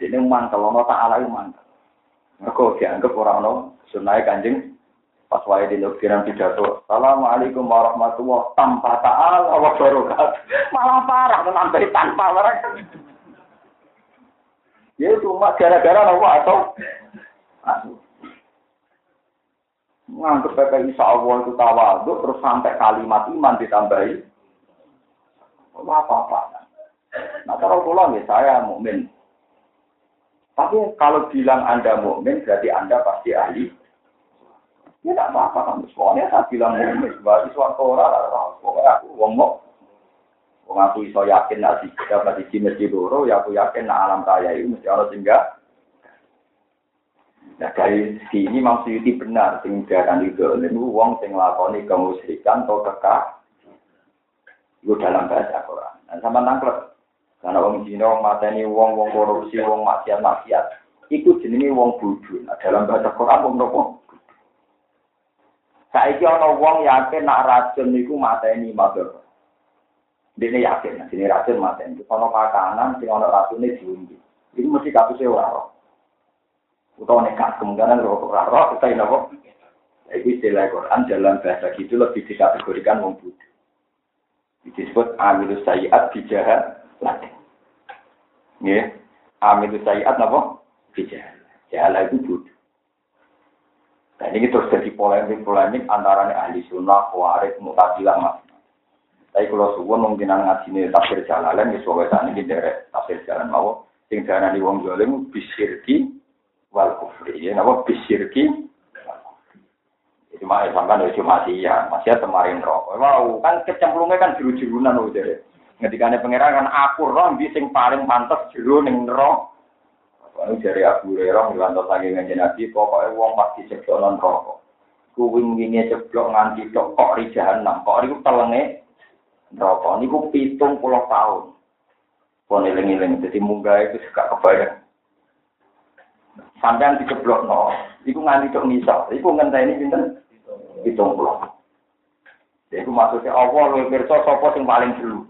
Jadi mantel, ono taala itu mantel. Mereka dianggap orang no sunai kanjeng pas wae di lokiran pidato. Assalamualaikum warahmatullahi tanpa taala wa barokat. Malah parah nambahi tanpa barang. Ya cuma gara-gara nopo atau nganggep PPI Allah itu tawaduk terus sampai kalimat iman ditambahi apa-apa. Nah, kalau pulang ya saya mukmin. Tapi kalau bilang Anda mukmin berarti Anda pasti ahli. Ya tidak apa-apa kamu semuanya saya bilang mukmin. Berarti suatu orang, aku ngomong. Wong aku iso yakin nak dapat di mesti loro, ya aku yakin nak alam raya itu mesti orang singgah. Nah dari sini maksudnya benar, sing itu, ini uang sing lakoni kemusyrikan atau kekah itu dalam bahasa Quran. Dan sama nangklep. Karena wong Cina, mateni, wong wong korupsi, wong maksiat maksiat. Iku jenenge wong bodoh. Nah, dalam bahasa Quran wong nopo? Saiki ana wong yakin nak racun niku mateni mabur. Dene yakin, nah, sini racun mateni. Ono makanan sing ana racune diundi. Iku mesti kapuse ora roh. Utawa nekat kemungkinan ora roh, kita nopo? Iku istilah Quran dalam bahasa gitu lebih dikategorikan wong bodoh disebut amilus sayiat bijahat latih. Ya, amilus sayiat apa? Bijahat. Jahala itu bodoh. Nah ini terus jadi polemik-polemik antara ahli sunnah, warid, mutazilah, mas. Tapi kalau suwun mungkin ngaji ini tafsir jalalan, ya sebagai saat ini dari tafsir jalan mau. Sing darah di wong jolim bisirki wal kufri. Ya, apa bisirki Cuma ya sampai dari cuma ya, masih kemarin rokok. Wow, kan kecemplungnya kan jeru-jerunan jadi. Ketika ada pangeran kan aku roh di sing paling pantas jeru neng roh. Lalu dari Abu Hurairah ngelantos lagi ngaji Nabi, pokoknya uang pasti ceblok non rokok. Kuwing ini ceblok nganti tok kok ri jahanam, kok riku telenge rokok. Niku pitung puluh tahun. Pon eling-eling, jadi munggah itu suka kebayang. Sampai diceblok no, iku nganti tok nisal, iku ngenteni pinten hitung puluh. Jadi maksudnya Allah pirsa sapa sing paling dulu.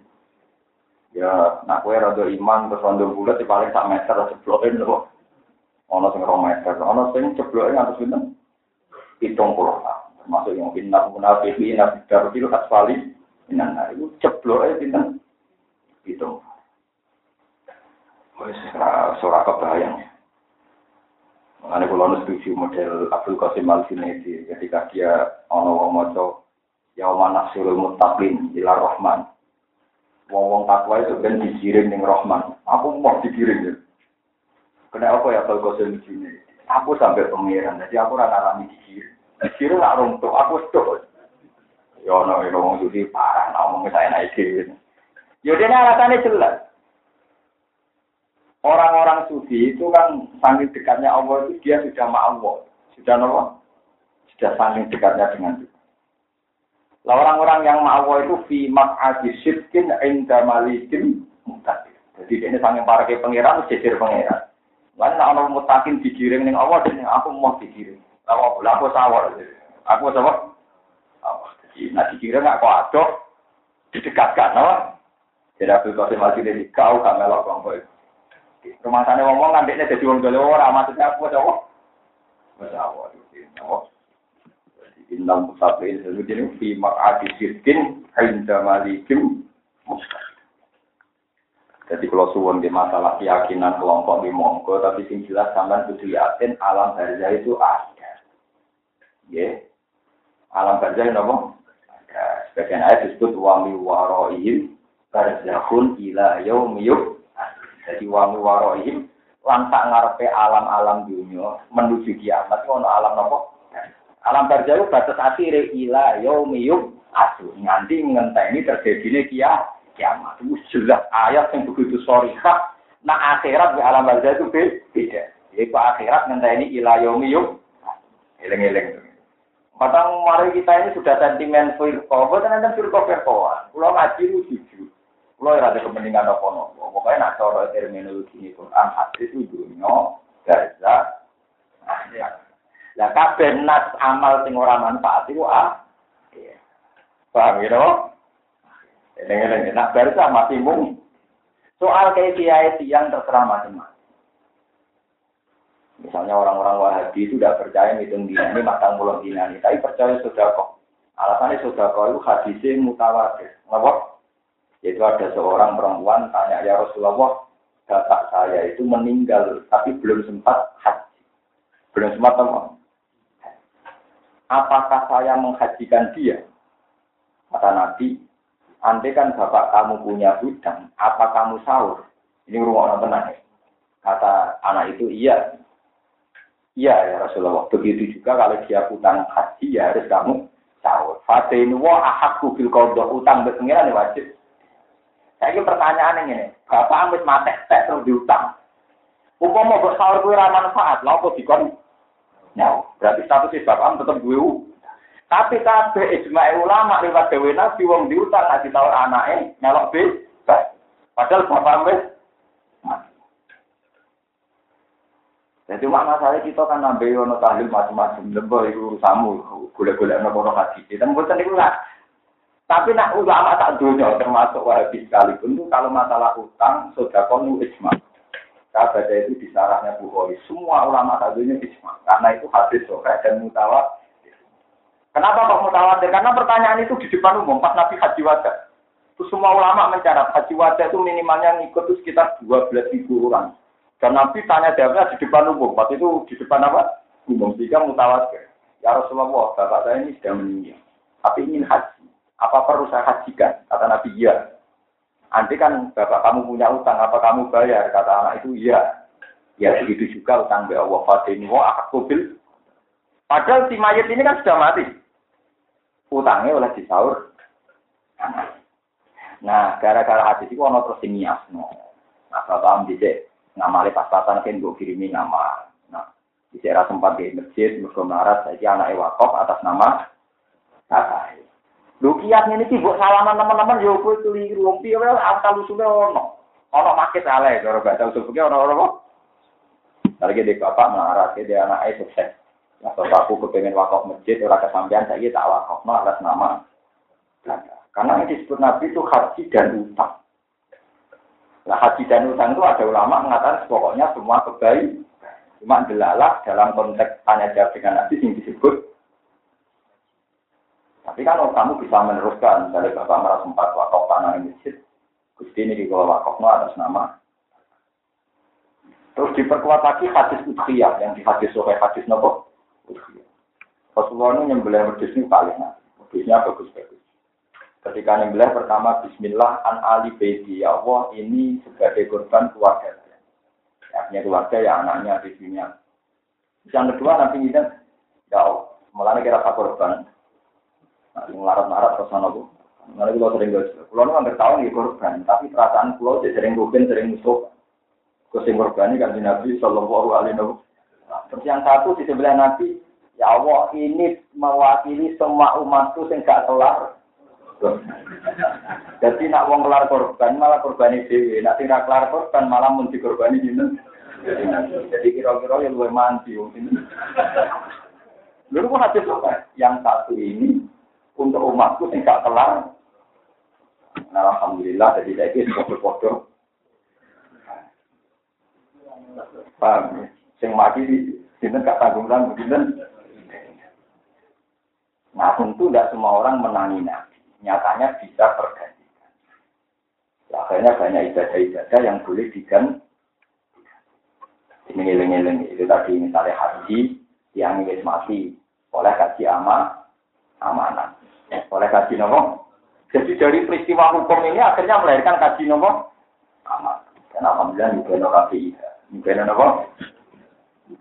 Ya, nak kowe rada iman terus rondo bulat di paling sak meter jebloke lho. Ono sing rong meter, ono sing jebloke ngantos pinten? Hitung puluh. Termasuk yang inna munafiqin nabi darfil asfali inan itu jebloke pinten? Hitung. Wis ora kebayang. Mengenai kalau setuju model Abdul Qasim Al ketika dia ono maca ya mana surul mutaklin ila Rahman. Wong wong takwa itu kan dikirim ning Rahman. Aku mau dikirim ya. Kena apa ya Abdul Qasim Junaidi? Aku sampai pengiran, jadi aku ora ngalami dikirim. Dikirim lah runtuh, aku tuh. Ya ono ya wong jadi parah, ngomong saya naik Ya dia alasannya jelas. Orang-orang sufi itu kan saking dekatnya Allah itu dia sudah Allah, sudah Allah, sudah saking dekatnya dengan kita. Lah orang-orang yang Allah itu fi maq'adi syirkin inda malikin mutakin. Jadi ini saking para ke pangeran jejer pangeran. Lan nek ana mutakin digiring ning Allah dan aku mau digiring. Lah aku sawar. Aku sawar. Apa? Jadi nek digiring aku adok didekatkan, apa? Jadi aku kasih mati dari kau gak melok kelompok Rumah sana ngomong ngambeknya jadi wong dole ora maksudnya apa coba? Masya Allah. Innal musafir jadi fi maq'adi sirkin inda malikim mustaqim. Jadi kalau suwon di masalah keyakinan kelompok di monggo, tapi sing jelas sampean kudu yakin alam barzah itu ada. Ya. Alam barzah napa? Ada. Sebagian ayat disebut wa mi waroihim barzahun ila yaumiyub jadi wangi warohim lantak ngarepe alam-alam dunia menuju kiamat ono alam nopo? Alam barjau batas akhir ila yaumiyum asu nganti ngenteni terjadine kia kiamat. Itu jelas ayat yang begitu sorihah. Nah akhirat di alam barjau itu beda. Yaitu akhirat ngenteni ila yaumiyum eleng-eleng. Padahal mari kita ini sudah sentimen firqah, bukan ada firqah firqahan. Kalau ngaji itu jujur. Kalau ada kepentingan apa-apa, pokoknya nak cara terminologi ini Quran hadis itu dunia, gaza. Lah kabeh nas amal sing ora manfaat itu ah. Iya. Paham ya, Dengar nak baca masih mung. Soal kiai yang terserah macam-macam. Misalnya orang-orang Wahabi itu tidak percaya hitung dina ini matang pulau dina ini, tapi percaya sudah kok. Alasannya sudah kok itu hadisnya mutawatir. Ngapa? Yaitu ada seorang perempuan tanya ya Rasulullah, bapak saya itu meninggal tapi belum sempat haji. Belum sempat apa? Apakah saya menghajikan dia? Kata Nabi, andai kan bapak kamu punya hutang, apa kamu sahur? Ini rumah orang tenang ya. Kata anak itu, iya. Iya ya Rasulullah. Begitu juga kalau dia hutang haji ya harus kamu sahur. Fatinu wa ahakku bil qadha utang berpengiran wajib. Saya ini pertanyaan ini, bapak ambis mati tek terus diutang. Mau bersahur gue ramah manfaat, kok dikon? Ya, berarti status bapak tetap gue. Tapi kabeh ijma ulama lewat dewe nabi wong diutang ngasih tahu anaknya nyalok bis. Padahal bapak ambis Jadi makna saya kita kan nambah ono tahlil macam-macam lembah itu urusamu, gula-gula nopo haji. Dan bukan itu lah. Tapi nak ulama tak dunia termasuk wahabi sekalipun itu kalau masalah utang sudah konu ijma. Kabar itu di sarahnya Bukhari. Semua ulama tak dunia ijma. Karena itu hadis sore dan mutawat. Kenapa kok mutawatir? Karena pertanyaan itu di depan umum pas Nabi Haji Wajah. Itu semua ulama mencatat Haji Wajah itu minimalnya ngikut itu sekitar 12 ribu orang. Dan Nabi tanya jawabnya di depan umum. Pas itu di depan apa? Umum. Sehingga mutawatir. Ya Rasulullah, bapak saya ini sudah meninggal. Tapi ingin haji. Apa perlu saya hajikan? Kata Nabi, iya. Nanti kan bapak kamu punya utang, apa kamu bayar? Kata anak itu, iya. Ya begitu juga utang be Allah Fatini akubil. Padahal si mayat ini kan sudah mati. Utangnya oleh disaur. Nah, gara-gara hadis itu ono terus nias no. Nah, bapak am dicek ngamali pas-pasan kan gue kirimi nama. Nah, dicek sempat di masjid, saya anak wakaf atas nama kakak. Lu kiat ini sih buat salaman teman-teman yo kowe keliru wong piye wae asal usule ono. Ono maket ale karo bahasa usul fikih ono ono. Lagi di bapak marah ke dia anak sukses. Atau aku kepengen wakaf masjid ora kesampean saya tak wakaf no atas nama. Karena ini disebut Nabi itu haji dan utang. Nah haji dan utang itu ada ulama mengatakan pokoknya semua kebaikan. Cuma delalah dalam konteks tanya jawab dengan Nabi yang disebut tapi kan kamu bisa meneruskan, dari Bapak merah sempat wakaf tanah masjid, Gusti ini di bawah wakafnya atas nama. Terus diperkuat lagi hadis udhiyah, yang di hadis sohe hadis nopo. Rasulullah ini nyembelih wedus ini paling wedusnya bagus-bagus. Ketika nyembelih pertama Bismillah an ali baiti ya Allah ini sebagai korban keluarga. Artinya keluarga ya anaknya di dunia. Yang kedua nanti ini ya Allah, malah kira korban larat-larat terus sana bu. Nanti kalau sering gak Pulau nu hampir tahun ya korban, tapi perasaan pulau jadi sering rugen, sering musuh. Kusim korban ini kan Nabi Shallallahu Alaihi Wasallam. Terus yang satu di sebelah Nabi, ya Allah ini mewakili semua umatku yang gak kelar. Jadi nak wong kelar korban malah korbani dewi, nak tidak kelar korban malah mun dikorbani jinten. Jadi kira-kira yang luwih mandi. Lalu pun hadis apa? Yang satu ini untuk umatku sing gak. Nah, alhamdulillah jadi saya ini foto-foto. Paham ya? Sing mati sini gak tanggung tanggung sini. Nah tentu tidak semua orang menangi nabi. Nyatanya bisa tergantikan. Akhirnya banyak ibadah-ibadah yang boleh diganti. Ini ngiling-ngiling itu tadi misalnya haji yang ingin mati oleh kaji ama amanah. Oleh kaji nopo. Jadi dari peristiwa hukum ini akhirnya melahirkan kaji nopo. Amat. Dan alhamdulillah juga no kaji. Juga nopo.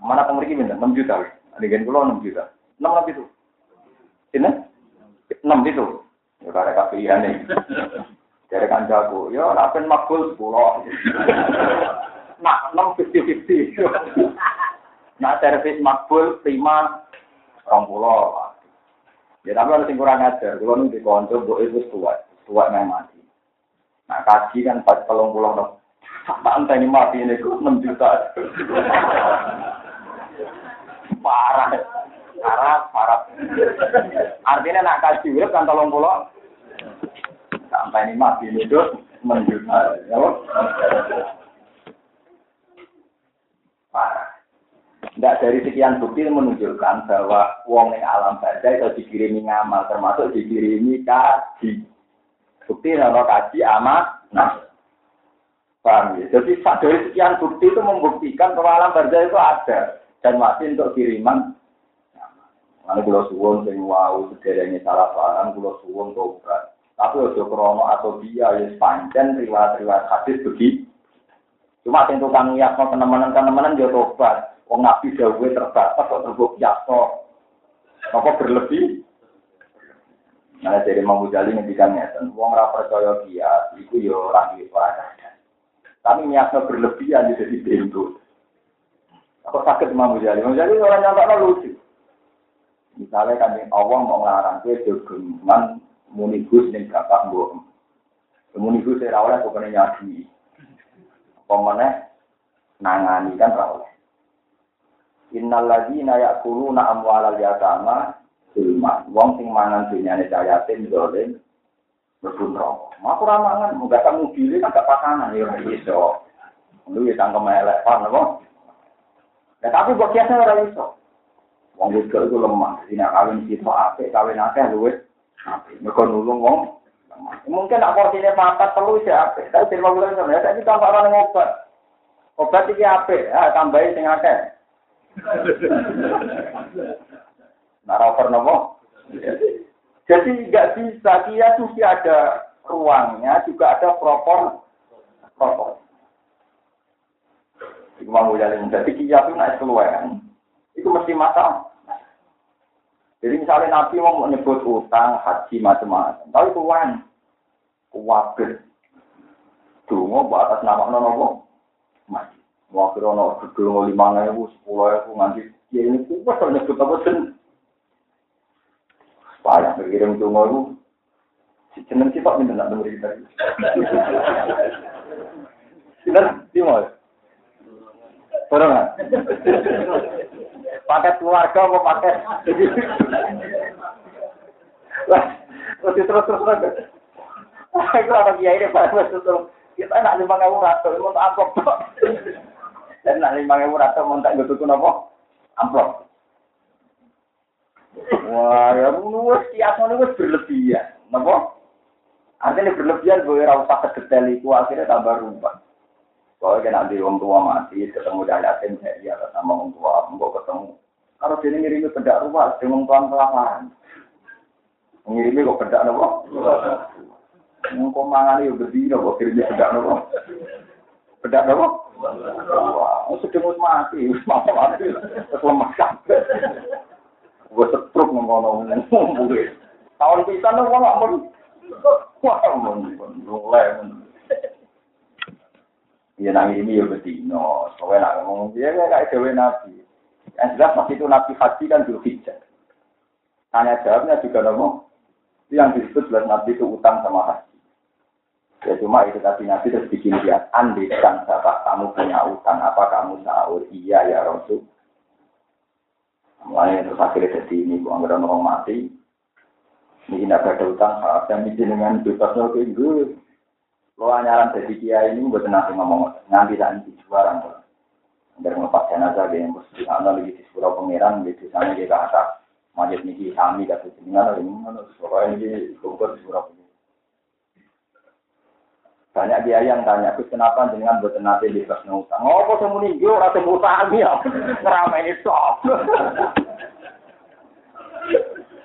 Mana pemeriksaan minta? 6 juta. Adegan pulau 6 juta. 6 lebih itu. Ini? 6 itu. Ya karena KPI nih. Dari kan jago. Ya rapen makbul 10. Nah, 6 50-50. Nah, servis makbul 5 orang pulau. Ya tapi harus yang kurang. Kalau nanti konco, bu itu tua, tua yang mati. Nah kaji kan pas pelong pulang dong. Tak entah ini mati ini kok enam juta. parah, parah, parah. Artinya nak kaji urip kan tolong pulau. sampai ini mati itu menjual. Ya, Parah. Tidak dari sekian bukti menunjukkan bahwa wong yang alam baca itu dikirimi ngamal, termasuk dikirimi kaji. Bukti nama kaji amat, nah. Paham ya? Jadi dari sekian bukti itu membuktikan bahwa alam baca itu ada dan masih untuk kiriman. Mana kalau suwon sing wow sederhana salah paham, kalau suwon tobat. Tapi ojo krono atau dia ya panjang riwayat-riwayat hadis begitu. Cuma sing tukang yakno teman-teman dia tobat. Wong nabi dawuhe terbatas kok terbuk yakno. Apa berlebih? Nah, jadi Imam Ghazali ngendikan ngeten, wong ora percaya dia, iku ya ora duwe Tapi niatnya berlebihan jadi bentuk. Apa sakit Imam Ghazali? Imam Ghazali orang nyata lucu. Misalnya kan Allah mau ngelarang dia jogeman munigus ning bapak mbok. Munigus ora oleh pokoknya nyadi. Apa nangani kan oleh. Innal ladzina ya'kuluna amwalal yatama zulma. Wong sing mangan dunyane yatim dolen mlebu neraka. Mak ora mangan, muga kamu pilih kan gak pasangan ya iso. Lu ya tangkem elek apa? Ya tapi kok kiasnya ora iso. Wong wedok itu lemah, dina kawin situ apik, kawin akeh luwih apik. Mergo nulung wong Mungkin nak porsinya papat telu sih. Tapi terima kasih sama ya, tambah orang obat. Obat iki apik, ya tambahin. Naraper nopo? Jadi nggak bisa, dia suci ada ruangnya, juga ada propor, propor. Iku mau jalan, jadi kia itu naik keluar, itu mesti masalah. Jadi misalnya Nabi mau menyebut utang, haji, macam-macam. Tapi itu wan, kuwabir. Dungo, atas nama nono Mati. Wakil ono, lima ribu, sepuluh ribu, nganti. Ya ini kuat, nyebut apa sih? Banyak berkirim tunggu itu. Si jeneng sifat minta nak dengar kita. Sinten timo. Orang Paket keluarga apa paket? Terus terus terus terus. Aku ada kiai ini pak terus kita nak lima ribu ratus mau amplop. Dan nak lima ribu ratus mau tak gitu apa? Amplop. Wah, ya nuwes kiasan itu berlebihan. Napa? Artinya berlebihan gue ora usah kedetail itu akhirnya tambah rumpah. Kalau kena di orang tua mati, ketemu dari yatim saya iya sama orang tua, mau ketemu. Kalau dia ngirimi bedak rumah, dia orang tua kelaparan. Ngirimi kok bedak nopo? Ngkong mangan berdiri, kok kirimnya bedak nopo? Bedak nopo? Wah, sedang mati, mati mati, lemah sampai. Gue setruk ngono. Tahun pisan wong gak mun. Wah, mun mulai. Ya nang ini ya betino, soalnya nak ngomong dia kayak dewe nabi. Yang jelas waktu itu nabi haji kan dulu hijab. Tanya jawabnya juga ngomong, yang disebut jelas nabi itu utang sama haji. Ya cuma itu tadi nabi terus bikin dia andi dan siapa kamu punya utang apa kamu sahur iya ya Rasul Mulai terus akhirnya jadi ini, gua nggak orang mati. Ini tidak ada utang, saya mikir dengan bebasnya ke itu. Lo anyaran dari dia ini buat nanti ngomong, nanti dan di juaran tuh. Biar ngelepas jenazah dia yang mesti ana lagi di sekolah pangeran di sana dia ke atas. Majid niki kami kata sini mana ini mana pokoknya ini kumpul di sekolah banyak dia yang tanya, Gus kenapa dengan buat nanti di kelas utang? Oh, kok semu gue rasa utang ya? Ngerama ini sok.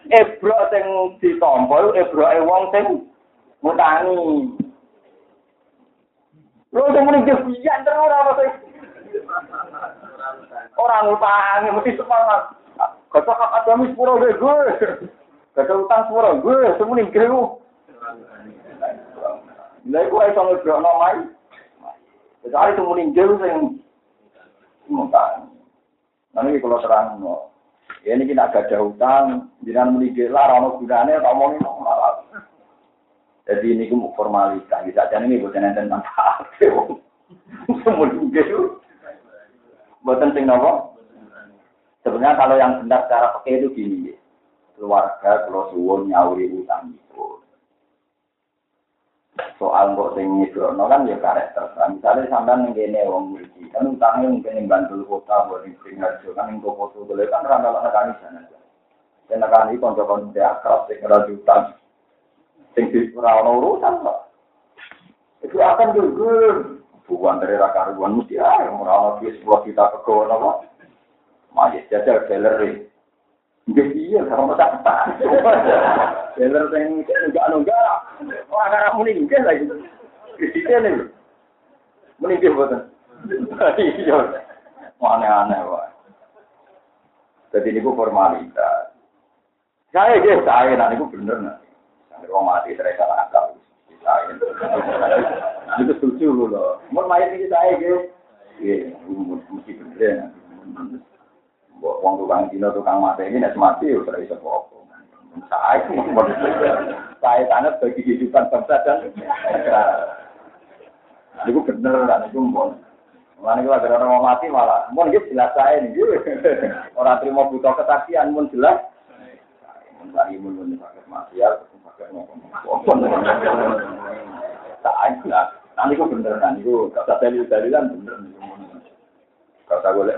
Ebro sing ditompol, ebro e wong sing ngutangi. Lho semu ning biyen terus ora apa Orang utangi mesti semangat. Kata ada mis pura gue. Kata utang pura gue, semu ning gue. Lha iku iso ngebrokno mai. Kecuali temu ninggil sing mutang. Nanti kalau terang ya ini kita gak ada utang, jangan meninggal lah, rano gunanya, tak mau malah. Jadi ini kum formalitas, bisa aja ini bukan enten manfaat. Semua ninggil, buatan sing nopo. Sebenarnya kalau yang benar secara pakai itu gini, keluarga kalau suwon nyauri utang itu. Soal kok sing ngibrono kan ya karakter. Misalnya sampean ning kene wong mriki, kan utangnya mungkin ning Bantul kota, boleh ning Pringharjo, kan ning foto boleh kan ora ana nekani sana. Dan nekani kanca-kanca akrab sing ora diutang. Sing ora ono urusan kok. Itu akan gugur. Bukan dari raka ruan mesti ah, ora ono duit 10 juta kegono kok. Majis jajal galeri. Nggih iya, kalau tak tak. Dealer sing enggak enggak. Wah, karena muni nggih lagi. Krisisnya nih. Muni nggih boten. Iya. Aneh-aneh wae. Jadi ini formalitas. Saya nggih saya nah niku bener nah. Sampai wong mati saya salah akal. Saya. Itu setuju lho. Mun main iki saya nggih. Nggih, mesti bener ya. Wong tukang dino tukang mati ini nek mati ya ora iso apa. Saya saya sangat bagi kehidupan bangsa dan negara. Itu bener kan itu mon. Mana kita ada orang mati malah, mon gitu jelas saya nih, orang terima butuh kesaksian, mon jelas. Mencari mon mon sakit mati ya, pakai ngomong. Tak ada, nanti itu bener kan, itu kata dalil dalilan bener. Kata gue lihat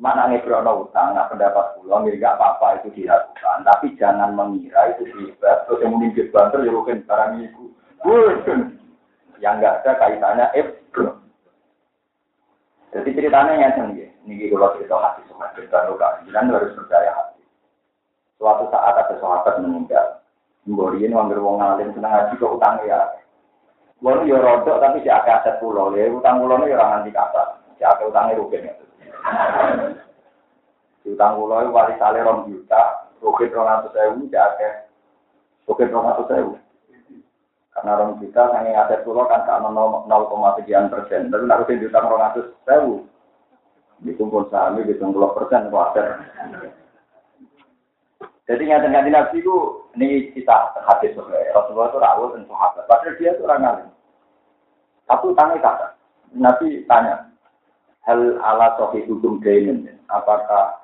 mana ngebrono utang, nah pendapat pulang, ya nggak apa-apa itu dilakukan, tapi jangan mengira itu hebat, terus yang mungkin banter ya mungkin barang itu. Yang nggak ada kaitannya ebro. Jadi ceritanya yang tinggi, ini kalau cerita hati semua cerita luka, jangan harus percaya hati. Suatu saat ada sahabat meninggal, Mbori ini wanggir wong ngalim senang ngaji ke utang ya. Wong ya rodok tapi si akeh aset pulau, ya utang pulau ini orang nanti kata, si akeh utangnya rugen ya. Utang pulau itu wali sale rom juta, rugen rong atus ewu, si akeh rong atus ewu. Karena orang juta sange aset pulau kan kan 0, sekian persen, tapi juta rong atus ewu. Dikumpul sahami di 20 persen wajar. Jadi nyata nganti nabi itu ini kita hadis Rasulullah itu rawat dan sahabat. Padahal dia itu orang alim. Tapi tanya kata, Nabi tanya, hal ala sohi hukum dainin, apakah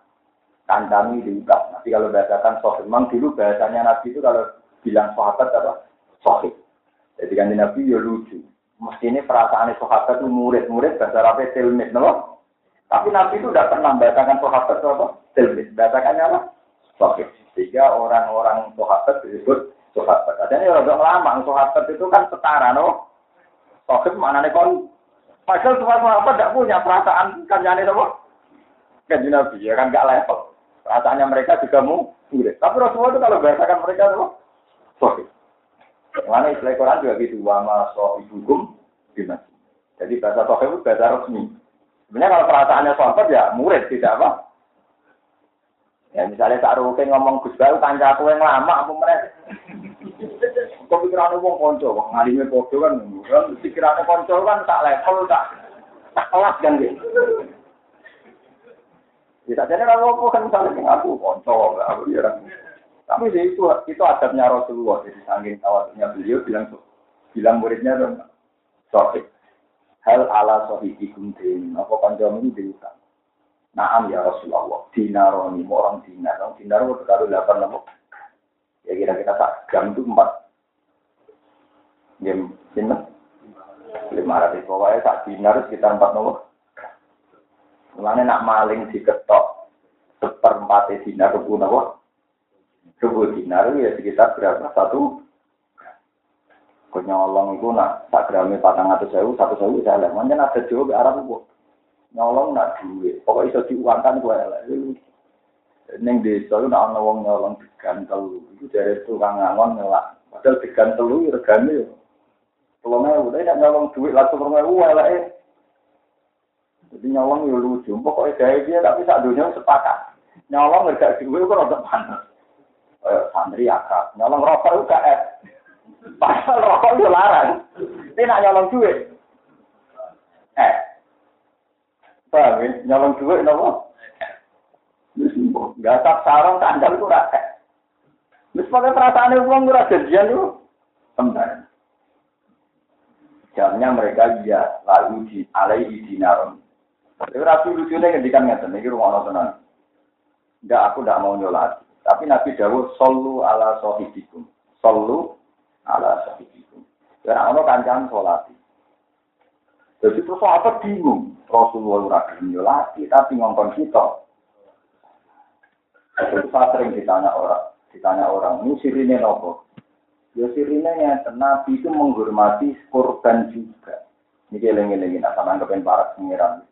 kandami diungkap? Nanti kalau bahasakan sohi, memang dulu bahasanya Nabi itu kalau bilang sahabat apa? Sohi. Jadi kan Nabi ya lucu. Mesti ini perasaan sahabat itu murid-murid bahasa Arabnya tilmid, no? Tapi Nabi itu tidak pernah bahasakan sahabat apa? Tilmid. Bahasakannya apa? Sohi. Sehingga orang-orang sahabat disebut sahabat. Adanya orang lama, sahabat itu kan setara, no? Mana nih kon? Padahal semua sahabat tidak punya perasaan kanjani sama kanji Nabi ya kan gak level. Perasaannya mereka juga mau. Tapi Rasulullah itu kalau bahasakan mereka apa? Sohi. Mana istilah Quran juga gitu. Wama sohi hukum gimana? Jadi bahasa sohi itu bahasa resmi. Sebenarnya kalau perasaannya sahabat ya murid tidak apa? Ya misalnya tak rukin ngomong Gus Baru kancaku yang lama apa mereka? Kok pikirannya wong konco, wong ngalime podo kan, kan pikirannya konco kan tak level, tak tak kelas kan gitu. Bisa jadi kalau aku kan misalnya yang aku konco, aku ya Tapi itu itu adabnya Rasulullah, jadi saking tawasnya beliau bilang bilang muridnya dong, sohib. Hal ala sohibikum din, apa kancamu ini diutang. Naam ya Rasulullah, dinaroni, orang dinar, orang dinar itu kalau delapan lemuk. Ya kira-kira tak gram itu empat Game sinten? Lima ratus pokoknya tak dinar sekitar empat nomor. Mulane nak maling diketok seperempat dinar rebu nopo? Rebu dinar ya sekitar berapa? Satu. Kau nyolong itu nak tak gramnya patang atau sewu, satu sewu saya lihat. Mungkin ada jauh ke arah itu. Nyolong nak duit. Pokoknya bisa diuangkan gue lah. Neng desa itu nak ngomong nyolong digantel. Itu dari tukang ngangon ngelak. Padahal digantel itu regane kalau ewu, tapi tidak nyolong duit langsung orang ewu, eh. Jadi nyolong ya lucu, pokoknya gaya dia tapi saat dunia sepakat. Nyolong nggak duit itu rada panas. Eh, santri akrab, nyolong rokok itu eh. Pasal rokok itu larang. Dia nak nyolong duit. Eh. Paham ya? Nyolong duit nopo? Gak tak sarong kandang itu rasa. Misalnya perasaan uang murah jadian itu. Sebentar. Jamnya mereka iya lalu di alai dinaron. Tapi rapi lucunya ngendikan ngeten ini rumah tenan. Enggak aku tidak mau nyolat. Tapi Nabi Dawud solu ala sohibikum. Solu ala sohibikum. Karena ono kancam sholat. Jadi terus apa bingung? Rasulullah ora nyolati tapi ngongkon kita. Saya sering ditanya orang, ditanya orang, ini nopo? Ya sirine yang Nabi itu menghormati korban juga. Ini eling-eling, nah sama kepen para pengiran.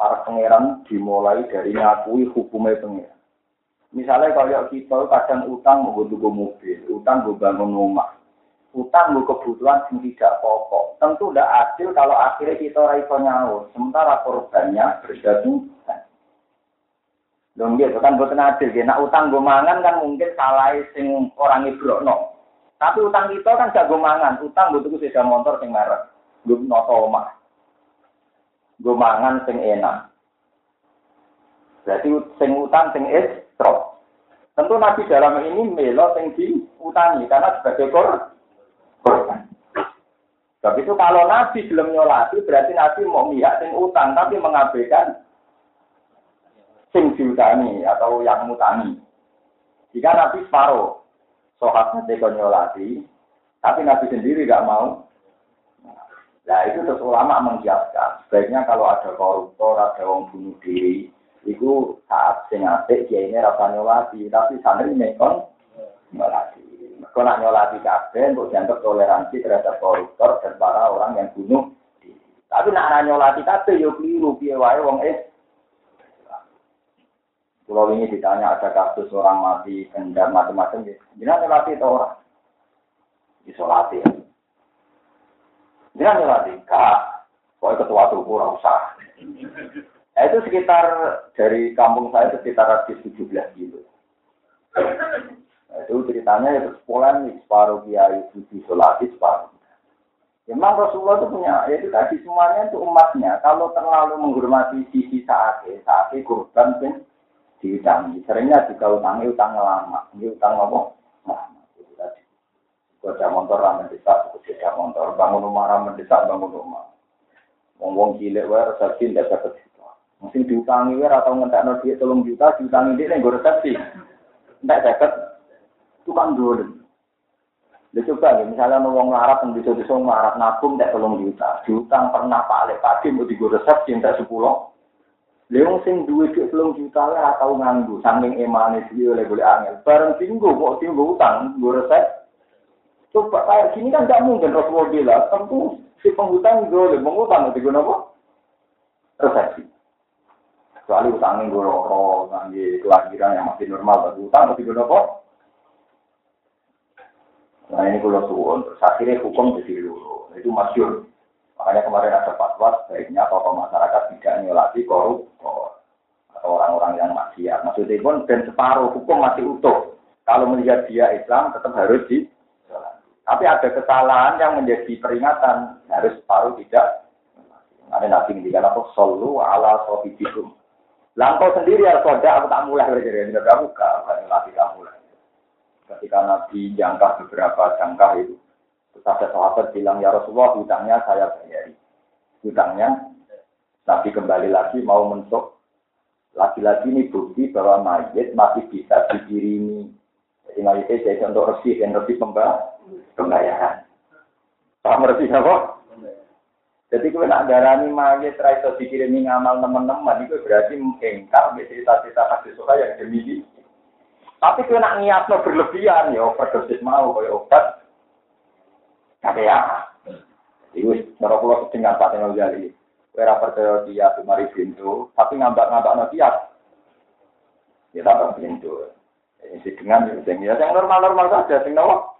Para pengiran dimulai dari ngakui hukumnya pengiran. Misalnya kalau kita kadang utang mau gue mobil, utang gue bangun rumah, utang gue kebutuhan yang tidak pokok. Tentu tidak adil kalau akhirnya kita raiso nyaur, sementara korbannya berjatuhan. Dong gitu kan bukan adil, ya. Nah utang gue mangan kan mungkin salah sing orang no. Tapi utang kita kan gue mangan, utang gue tuh sepeda motor sing merek, gue noto omah. Gue mangan sing enak. Berarti sing utang sing es Trok. Tentu Nabi dalam ini melo yang diutangi karena sebagai korban. Tapi itu kalau Nabi belum nyolati berarti Nabi mau mihak sing utang tapi mengabaikan sing diutangi atau yang mutangi. Jika Nabi separuh, nanti kau nyolati, tapi Nabi sendiri gak mau. Nah itu terus ulama. Sebaiknya kalau ada koruptor, ada orang bunuh diri, Iku saat sing apik kiai ini rasa nyolati, tapi santri nekon nyolati. Kau nak nyolati kabeh, untuk dianggap toleransi terhadap koruptor dan para orang yang bunuh. Tapi nak nyolati kabeh yo keliru wae wong es. Kalau ini ditanya ada kasus orang mati, kendar macam-macam, jangan nyolati itu orang. Isolati. Jangan nyolati, kak. Kau ketua tuh kurang usah. Nah, itu sekitar dari kampung saya sekitar radius 17 kilo. Nah, itu ceritanya itu nih separuh kiai suci solati separuh. Memang Rasulullah itu punya, ya itu tadi semuanya itu umatnya. Kalau terlalu menghormati sisi saat saat korban pun diutangi. Seringnya juga utangi utang lama, ini utang? Lama. Kerja motor ramen mendesak, kerja motor bangun rumah ramen mendesak, bangun rumah. Ngomong cilik wae resepsi ndak dapat Mungkin diutangi wir atau ngentak duit tolong juta, diutangi dia yang gue resepsi. Tidak dapat tukang dulu. Dia coba ya, misalnya mau ngarap yang bisa bisa ngarap nabung tidak tolong juta, diutang pernah pak Alek pagi mau digo resepsi tidak sepuluh. Leung sing duwe duit tolong juta lah atau nganggu, saking emane dia oleh boleh angin. Bareng tinggu kok tinggu utang, gue resep. Coba kayak gini kan tidak mungkin Rasulullah bilang, tentu si penghutang boleh mengutang, itu gue Resepsi. Kecuali utangnya gue roro, nanti kelahiran yang masih normal, tapi utang masih gue kok. Nah ini kalau suwon, terus akhirnya hukum jadi dulu. Itu masyur. Makanya kemarin ada fatwa, sebaiknya tokoh masyarakat tidak nyolati koruptor atau orang-orang yang maksiat. Maksudnya pun dan separuh hukum masih utuh. Kalau melihat dia Islam tetap harus di tapi ada kesalahan yang menjadi peringatan harus separuh tidak. Ada nabi yang apa? Solu ala sofidikum. Langkau sendiri ya soda aku tak mulai belajar kamu buka, latih kamu mulai. Ketika Nabi jangka beberapa jangka itu, terus ada sahabat bilang ya Rasulullah hutangnya saya bayari. Hutangnya Nabi kembali lagi mau mentok. Lagi-lagi ini bukti bahwa mayat masih bisa dikirimi. Jadi mayatnya jadi untuk resih dan resih pembayaran. Paham resih apa? Jadi kalau nak darani mayat raiso dikirimi ngamal teman-teman itu berarti engkau cerita-cerita kasih suka yang dimiliki. Tapi kalau nak niatnya berlebihan ya overdosis mau kayak obat. Ya, itu cara pulau sedang Pak Tengah Jali. Kira percaya dia mari pintu, tapi ngambak-ngambak dia. Ya tak pintu. Ini dengan yang normal-normal saja, sing nawa.